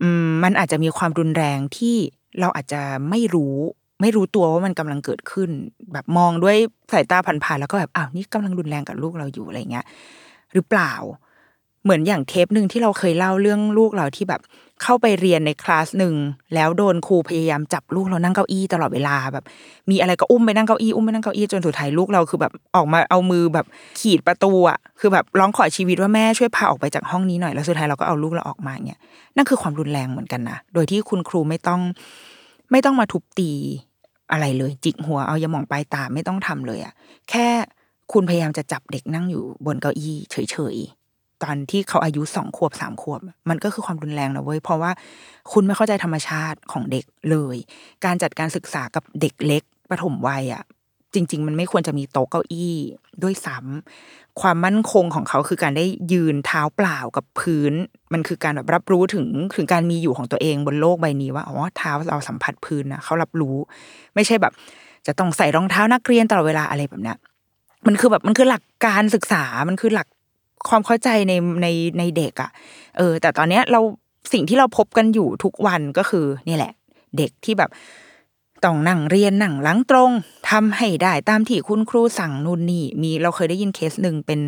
อืมมันอาจจะมีความรุนแรงที่ เราอาจจะไม่รู้ไม่รู้ตัวว่ามันกำลังเกิดขึ้น แบบมองด้วยสายตาผ่านๆแล้วก็แบบอ้าวนี่กำลังรุนแรงกับลูกเราอยู่อะไรเงี้ยหรือเปล่า เหมือนอย่างเทปหนึ่งที่เราเคยเล่าเรื่องลูกเราที่แบบ เข้าไปเรียนในคลาสหนึ่งแล้วโดนครูพยายามจับลูกเรานั่งเก้าอี้ตลอดเวลาแบบ มีอะไรก็อุ้มไปนั่งเก้าอี้อุ้มไปนั่งเก้าอี้จนสุดท้ายลูกเราคือแบบออกมาเอามือแบบขีดประตูอะคือแบบร้องขอชีวิตว่าแม่ช่วยพาออกไปจากห้องนี้หน่อยแล้วสุดท้ายเราก็เอาลูกเราออกมาเนี่ยนั่นคือความรุนแรงเหมือนกันนะโดยที่คุณครูไม่ต้อง ไม่ต้องมาทุบตีอะไรเลย จิกหัวเอายาหมองปลายตาไม่ต้องทำเลยอะแค่คุณพยายามจะจับเด็กนั่งอยู่บนเก้าอี้เฉย ตอนที่เขาอายุสองขวบสามขวบ มันก็คือความรุนแรงนะเว้ยเพราะว่าคุณไม่เข้าใจธรรมชาติของเด็กเลย การจัดการศึกษากับเด็กเล็กปฐมวัยอะจริง ๆ มันไม่ควรจะมีโต๊ะเก้าอี้ด้วยซ้ำความมั่นคงของเขาคือการได้ยืนเท้าเปล่ากับพื้น มันคือการแบบรับรู้ถึงถึงการมีอยู่ของตัวเองบนโลกใบนี้ว่าอ๋อเท้าเราสัมผัสพื้นนะเขารับรู้ ไม่ใช่แบบ จะต้องใส่รองเท้านักเรียนตลอดเวลาอะไรแบบเนี้ยมันคือแบบมันคือหลักการศึกษามันคือหลัก ความเข้าใจในในในเด็กอะ่ะ เออ แต่ตอนเนี้ยเราสิ่งที่เราพบกันอยู่ทุกวันก็คือนี่แหละ เด็กที่แบบต้องนั่งเรียนนั่งหลังตรงทำให้ได้ตามที่คุณครูสั่งนู่นนี่ มีเราเคยได้ยินเคสหนึ่งเป็น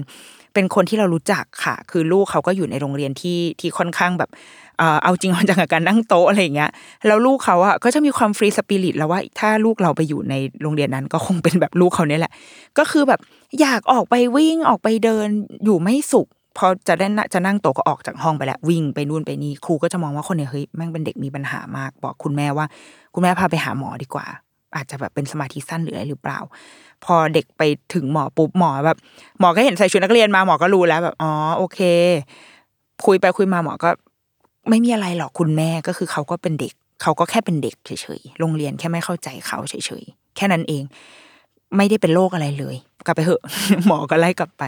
เป็นคนที่เรารู้จักค่ะ คือลูกเขาก็อยู่ในโรงเรียนที่ที่ค่อนข้างแบบ เอาจริงเอาจังกับการนั่งโต๊ะอะไรเงี้ยแล้วลูกเขาอะก็จะมีความฟรีสปิริตแล้วว่าถ้าลูกเราไปอยู่ในโรงเรียนนั้นก็คงเป็นแบบลูกเขาเนี่ยแหละ ก็คือแบบอยากออกไปวิ่งออกไปเดินอยู่ไม่สุขพอจะได้จะนั่งโต๊ะก็ออกจากห้องไปแล้ววิ่งไปนู่นไปนี่ครูก็จะมองว่าคนเนี้ยเฮ้ยแม่งเป็นเด็กมีปัญหามาก บอกคุณแม่ว่า คุณแม่พาไปหาหมอดีกว่า อาจจะแบบเป็นสมาธิสั้นหรืออะไรหรือเปล่า พอเด็กไปถึงหมอปุ๊บหมอแบบหมอก็เห็นใส่ชุดนักเรียนมาหมอก็รู้แล้วแบบอ๋อโอเค คุยไปคุยมาหมอก็ ไม่มีอะไรหรอกคุณแม่ก็คือเขาก็เป็นเด็ก เขาก็แค่เป็นเด็กเฉยๆโรงเรียนแค่ไม่เข้าใจเขาเฉยๆแค่นั้นเอง ไม่ได้เป็นโรคอะไรเลย กลับไปเหอะ หมอก็ไล่กลับไป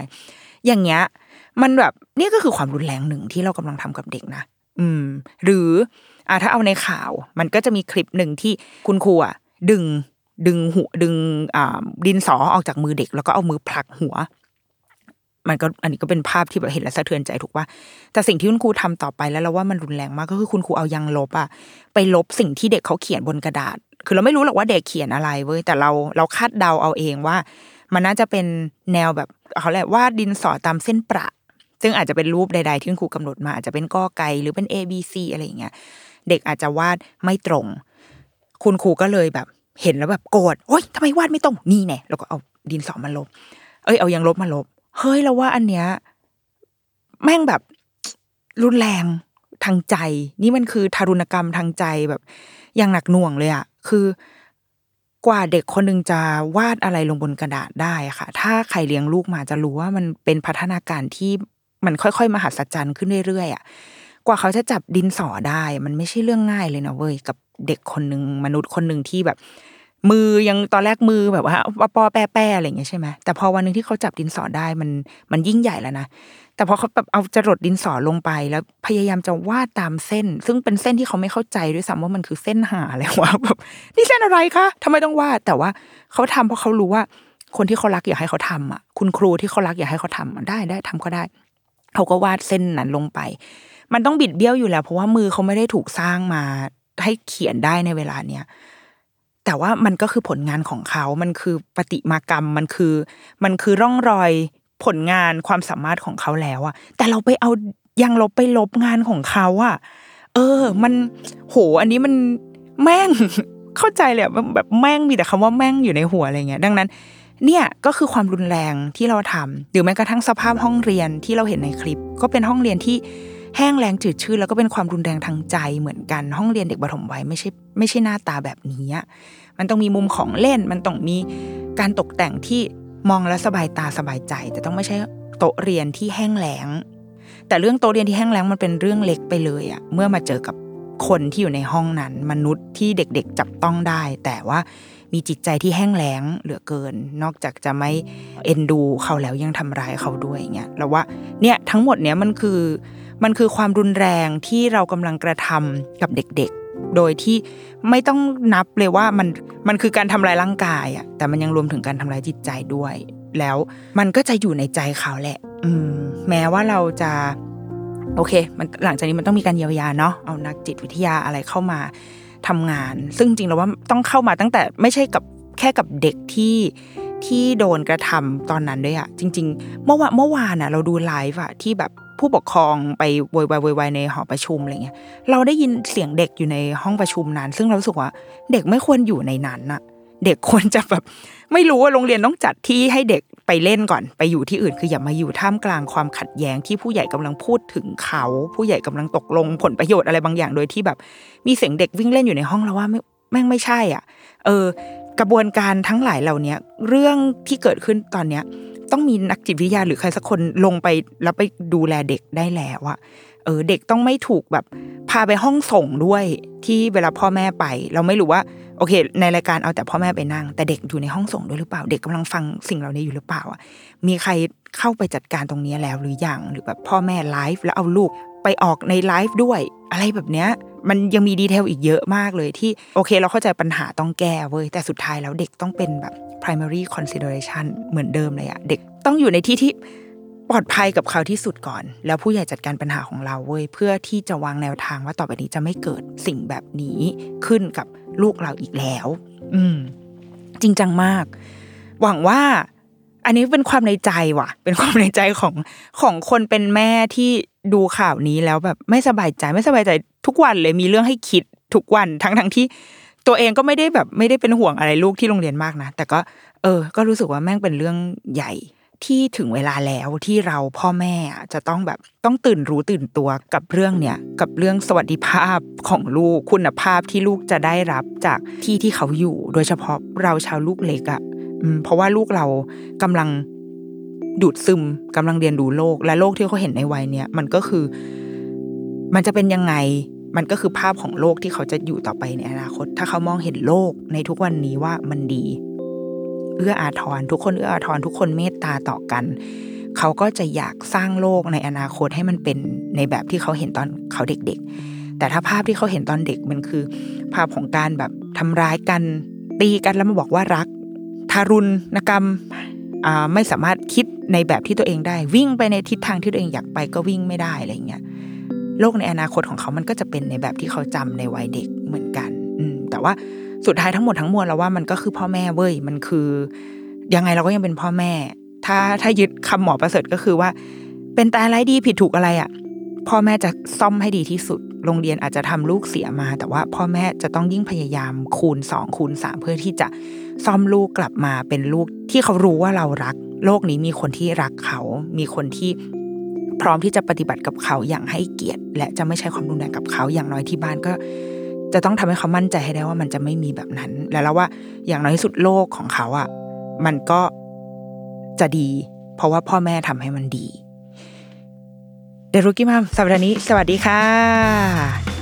อย่างเงี้ย มันแบบนี่ก็คือความรุนแรงหนึ่งที่เรากำลังทำกับเด็กนะอืม หรืออ่าถ้าเอาในข่าว มันก็จะมีคลิปหนึ่งที่คุณครูอะดึงดึงหัวดึงอ่าดินสอออกจากมือเด็ก แล้วก็เอามือผลักหัว มันก็อันนี้ก็เป็นภาพที่แบบเห็นแล้วสะเทือนใจถูกป่ะแต่สิ่งที่คุณครูทำต่อไปแล้วเราว่ามันรุนแรงมากก็คือคุณครูเอายังลบอะไปลบสิ่งที่เด็กเขาเขียนบนกระดาษ คือเราไม่รู้หรอกว่าเด็กเขียนอะไรเว้ยแต่เราเราคาดเดาเอาเองว่า มันน่าจะเป็นแนวแบบเขาเรียกวาดดินสอตามเส้นประ ซึ่งอาจจะเป็นรูปใด ๆ ที่คุณครูกำหนดมาอาจจะเป็นกอไก่หรือเป็น A B C อะไรอย่างเงี้ยเด็กอาจจะวาดไม่ตรง คุณครูก็เลยแบบเห็นแล้วแบบโกรธโอ๊ยทำไมวาดไม่ตรงนี่แน่แล้วก็เอาดินสอมาลบ เอ้ยเอายังลบมาลบ เฮ้ยเราว่าอันเนี้ยแม่งแบบรุนแรงทางใจ นี่มันคือทารุณกรรมทางใจแบบอย่างหนักหน่วงเลยอะคือกว่าเด็กคนหนึ่งจะวาดอะไรลงบนกระดาษได้ค่ะ ถ้าใครเลี้ยงลูกมาจะรู้ว่ามันเป็นพัฒนาการที่มันค่อยๆ มหัศจรรย์ขึ้นเรื่อยๆอะกว่าเขาจะจับดินสอได้ มันไม่ใช่เรื่องง่ายเลยนะเว้ยกับเด็กคนหนึ่งมนุษย์คนหนึ่งที่แบบ มือยังตอนแรกมือแบบว่าปอแปะแปอะไรอย่างเงี้ยใช่ไหมแต่พอวันหนึ่งที่เขาจับดินสอได้มันมันยิ่งใหญ่แล้วนะแต่พอเขาแบบเอาจรดดินสอลงไปแล้วพยายามจะวาดตามเส้น ซึ่งเป็นเส้นที่เขาไม่เข้าใจด้วยซ้ำว่ามันคือเส้นหาอะไรวะแบบนี่เส้นอะไรคะทำไมต้องวาดแต่ว่าเขาทำเพราะเขารู้ว่า คนที่เขารักอยากให้เขาทำอะ คุณครูที่เขารักอยากให้เขาทำได้ได้ทำก็ได้เขาก็วาดเส้นนั้นลงไป มันต้องบิดเบี้ยวอยู่แล้ว เพราะว่ามือเขาไม่ได้ถูกสร้างมาให้เขียนได้ในเวลาเนี้ย แต่ว่ามันก็คือผลงานของเขา มันคือปฏิมากรรม มันคือ มันคือร่องรอยผลงานความสามารถของเขาแล้วอะแต่เราไปเอายังลบไปลบงานของเขาอะเออ มันโห อันนี้มันแม่งเข้าใจเลยแบบแม่งมีแต่คำว่าแม่งอยู่ในหัวอะไรเงี้ย ดังนั้น เนี่ยก็คือความรุนแรงที่เราทำหรือแม้กระทั่งสภาพห้องเรียนที่เราเห็นในคลิป ก็เป็นห้องเรียนที่ แห้งแรงจืดชืดแล้วก็เป็นความรุนแรงทางใจเหมือนกัน ห้องเรียนเด็กปรถมวัยไม่ใช่ไม่ใช่หน้าตาแบบนี้ มันต้องมีมุมของเล่น มันต้องมีการตกแต่งที่มองแล้วสบายตาสบายใจ แต่ต้องไม่ใช่โต๊ะเรียนที่แห้งแล้ง แต่เรื่องโต๊ะเรียนที่แห้งแล้งมันเป็นเรื่องเล็กไปเลยอะเมื่อมาเจอกับคนที่อยู่ในห้องนั้น มนุษย์ที่เด็กๆจับต้องได้ แต่ว่า มีจิตใจที่แห้งแล้งเหลือเกิน นอกจากจะไม่เอ็นดูเขาแล้วยังทำร้ายเขาด้วยเงี้ยแล้วว่าเนี่ยทั้งหมดเนี้ยมันคือมันคือความรุนแรงที่เรากำลังกระทำกับเด็กๆ โดยที่ไม่ต้องนับเลยว่ามันมันคือการทำลายร่างกายอะแต่มันยังรวมถึงการทำลายจิตใจด้วย แล้วมันก็จะอยู่ในใจเขาแหละ อืม แม้ว่าเราจะโอเค มันหลังจากนี้มันต้องมีการเยียวยาเนาะเอานักจิตวิทยาอะไรเข้ามา ทำงาน ซึ่งจริงแล้วว่าต้องเข้ามาตั้งแต่ไม่ใช่กับแค่กับเด็กที่ที่โดนกระทำตอนนั้นด้วยอะจริง ๆ เมื่อวานเมื่อวานอะเราดูไลฟ์อะที่แบบผู้ปกครองไปวอยวายวยในหอประชุมอะไรเงี้ยเราได้ยินเสียงเด็กอยู่ในห้องประชุมนั้น ซึ่งเราสึกว่า เด็กไม่ควรอยู่ในนั้นอะ เด็กควรจะแบบไม่รู้ว่าโรงเรียนต้องจัดที่ให้เด็กไปเล่นก่อน ไปอยู่ที่อื่นคืออย่ามาอยู่ท่ามกลางความขัดแย้งที่ผู้ใหญ่กำลังพูดถึงเขา ผู้ใหญ่กำลังตกลงผลประโยชน์อะไรบางอย่างโดยที่แบบ มีเสียงเด็กวิ่งเล่นอยู่ในห้องเราว่าแม่งไม่ใช่ อะ เออ กระบวนการทั้งหลายเหล่านี้เรื่องที่เกิดขึ้นตอนเนี้ย ต้องมีนักจิตวิทยาหรือใครสักคนลงไปแล้วไปดูแลเด็กได้แล้วอะเออ เด็กต้องไม่ถูกแบบพาไปห้องส่งด้วยที่เวลาพ่อแม่ไป เราไม่รู้ว่า โอเค ในรายการเอาแต่พ่อแม่ไปนั่ง แต่เด็กอยู่ในห้องส่งด้วยหรือเปล่า เด็กกำลังฟังสิ่งเหล่านี้อยู่หรือเปล่าอะมีใครเข้าไปจัดการตรงนี้แล้วหรือยังหรือแบบพ่อแม่ไลฟ์แล้วเอาลูกไปออกในไลฟ์ด้วยอะไรแบบเนี้ยมันยังมีดีเทลอีกเยอะมากเลยที่โอเค เราเข้าใจปัญหาต้องแก้เว้ยแต่สุดท้ายแล้วเด็กต้องเป็นแบบ primary consideration เหมือนเดิมเลยอะเด็กต้องอยู่ในที่ที่ ปลอดภัยกับเขาที่สุดก่อน แล้วผู้ใหญ่จัดการปัญหาของเราเว้ยเพื่อที่จะวางแนวทางว่าต่อไปนี้จะไม่เกิดสิ่งแบบนี้ขึ้นกับลูกเราอีกแล้ว อืม จริงจังมาก หวังว่า อันนี้เป็นความในใจว่ะ เป็นความในใจของของคนเป็นแม่ที่ดูข่าวนี้แล้วแบบไม่สบายใจไม่สบายใจทุกวันเลยมีเรื่องให้คิดทุกวันทั้งทั้งที่ตัวเองก็ไม่ได้แบบไม่ได้เป็นห่วงอะไรลูกที่โรงเรียนมากนะแต่ก็ เออ ก็รู้สึกว่าแม่งเป็นเรื่องใหญ่ ที่ถึงเวลาแล้วที่เราพ่อแม่จะต้องแบบต้องตื่นรู้ตื่นตัวกับเรื่องเนี้ยกับเรื่องสวัสดิภาพของลูกคุณภาพที่ลูกจะได้รับจากที่ที่เขาอยู่ โดยเฉพาะเราชาวลูกเล็กอะ่ะเพราะว่าลูกเรากำลังดูดซึมกำลังเรียนรู้โลก และโลกที่เขาเห็นในวัยเนี้ยมันก็คือ มันจะเป็นยังไง มันก็คือภาพของโลกที่เขาจะอยู่ต่อไปในอนาคต ถ้าเขามองเห็นโลกในทุกวันนี้ว่ามันดี เอื้ออาทร ทุกคนเอื้ออาทร ทุกคนเมตตาต่อกัน เขาก็จะอยากสร้างโลกในอนาคตให้มันเป็นในแบบที่เขาเห็นตอนเขาเด็กๆ แต่ถ้าภาพที่เขาเห็นตอนเด็กมันคือ ภาพของการแบบทำร้ายกันตีกันแล้วมาบอกว่ารัก ทารุณกรรมไม่สามารถคิดในแบบที่ตัวเองได้ วิ่งไปในทิศทางที่ตัวเองอยากไปก็วิ่งไม่ได้อะไรเงี้ยโลกในอนาคตของเขามันก็จะเป็นในแบบที่เขาจำในวัยเด็กเหมือนกัน อืแต่ว่า สุดท้ายทั้งหมดทั้งมวลแล้วว่ามันก็คือพ่อแม่เว้ยมันคือ ยังไงเราก็ยังเป็นพ่อแม่ ถ้าถ้ายึดคำหมอประเสริฐก็คือว่า เป็นตายไรดีผิดถูกอะไรอะ่ะ พ่อแม่จะซ่อมให้ดีที่สุด โรงเรียนอาจจะทำลูกเสียมา แต่ว่าพ่อแม่จะต้องยิ่งพยายามคูณสองคูณสามเพื่อที่จะซ่อมลูกกลับมาเป็นลูกที่เขารู้ว่าเรารัก โลกนี้มีคนที่รักเขา มีคนที่พร้อมที่จะปฏิบัติกับเขาอย่างให้เกียรติ และจะไม่ใช้ความรุนแรงกับเขาอย่างน้อยที่บ้านก็ จะต้องทำให้เขามั่นใจให้ได้ว่ามันจะไม่มีแบบนั้น แล้วแล้วว่าอย่างน้อยที่สุดโลกของเขาอะ่ะ มันก็จะดี เพราะว่าพ่อแม่ทำให้มันดี เดรุกิมามสัปดาห์นี้ สวัสดีค่ะ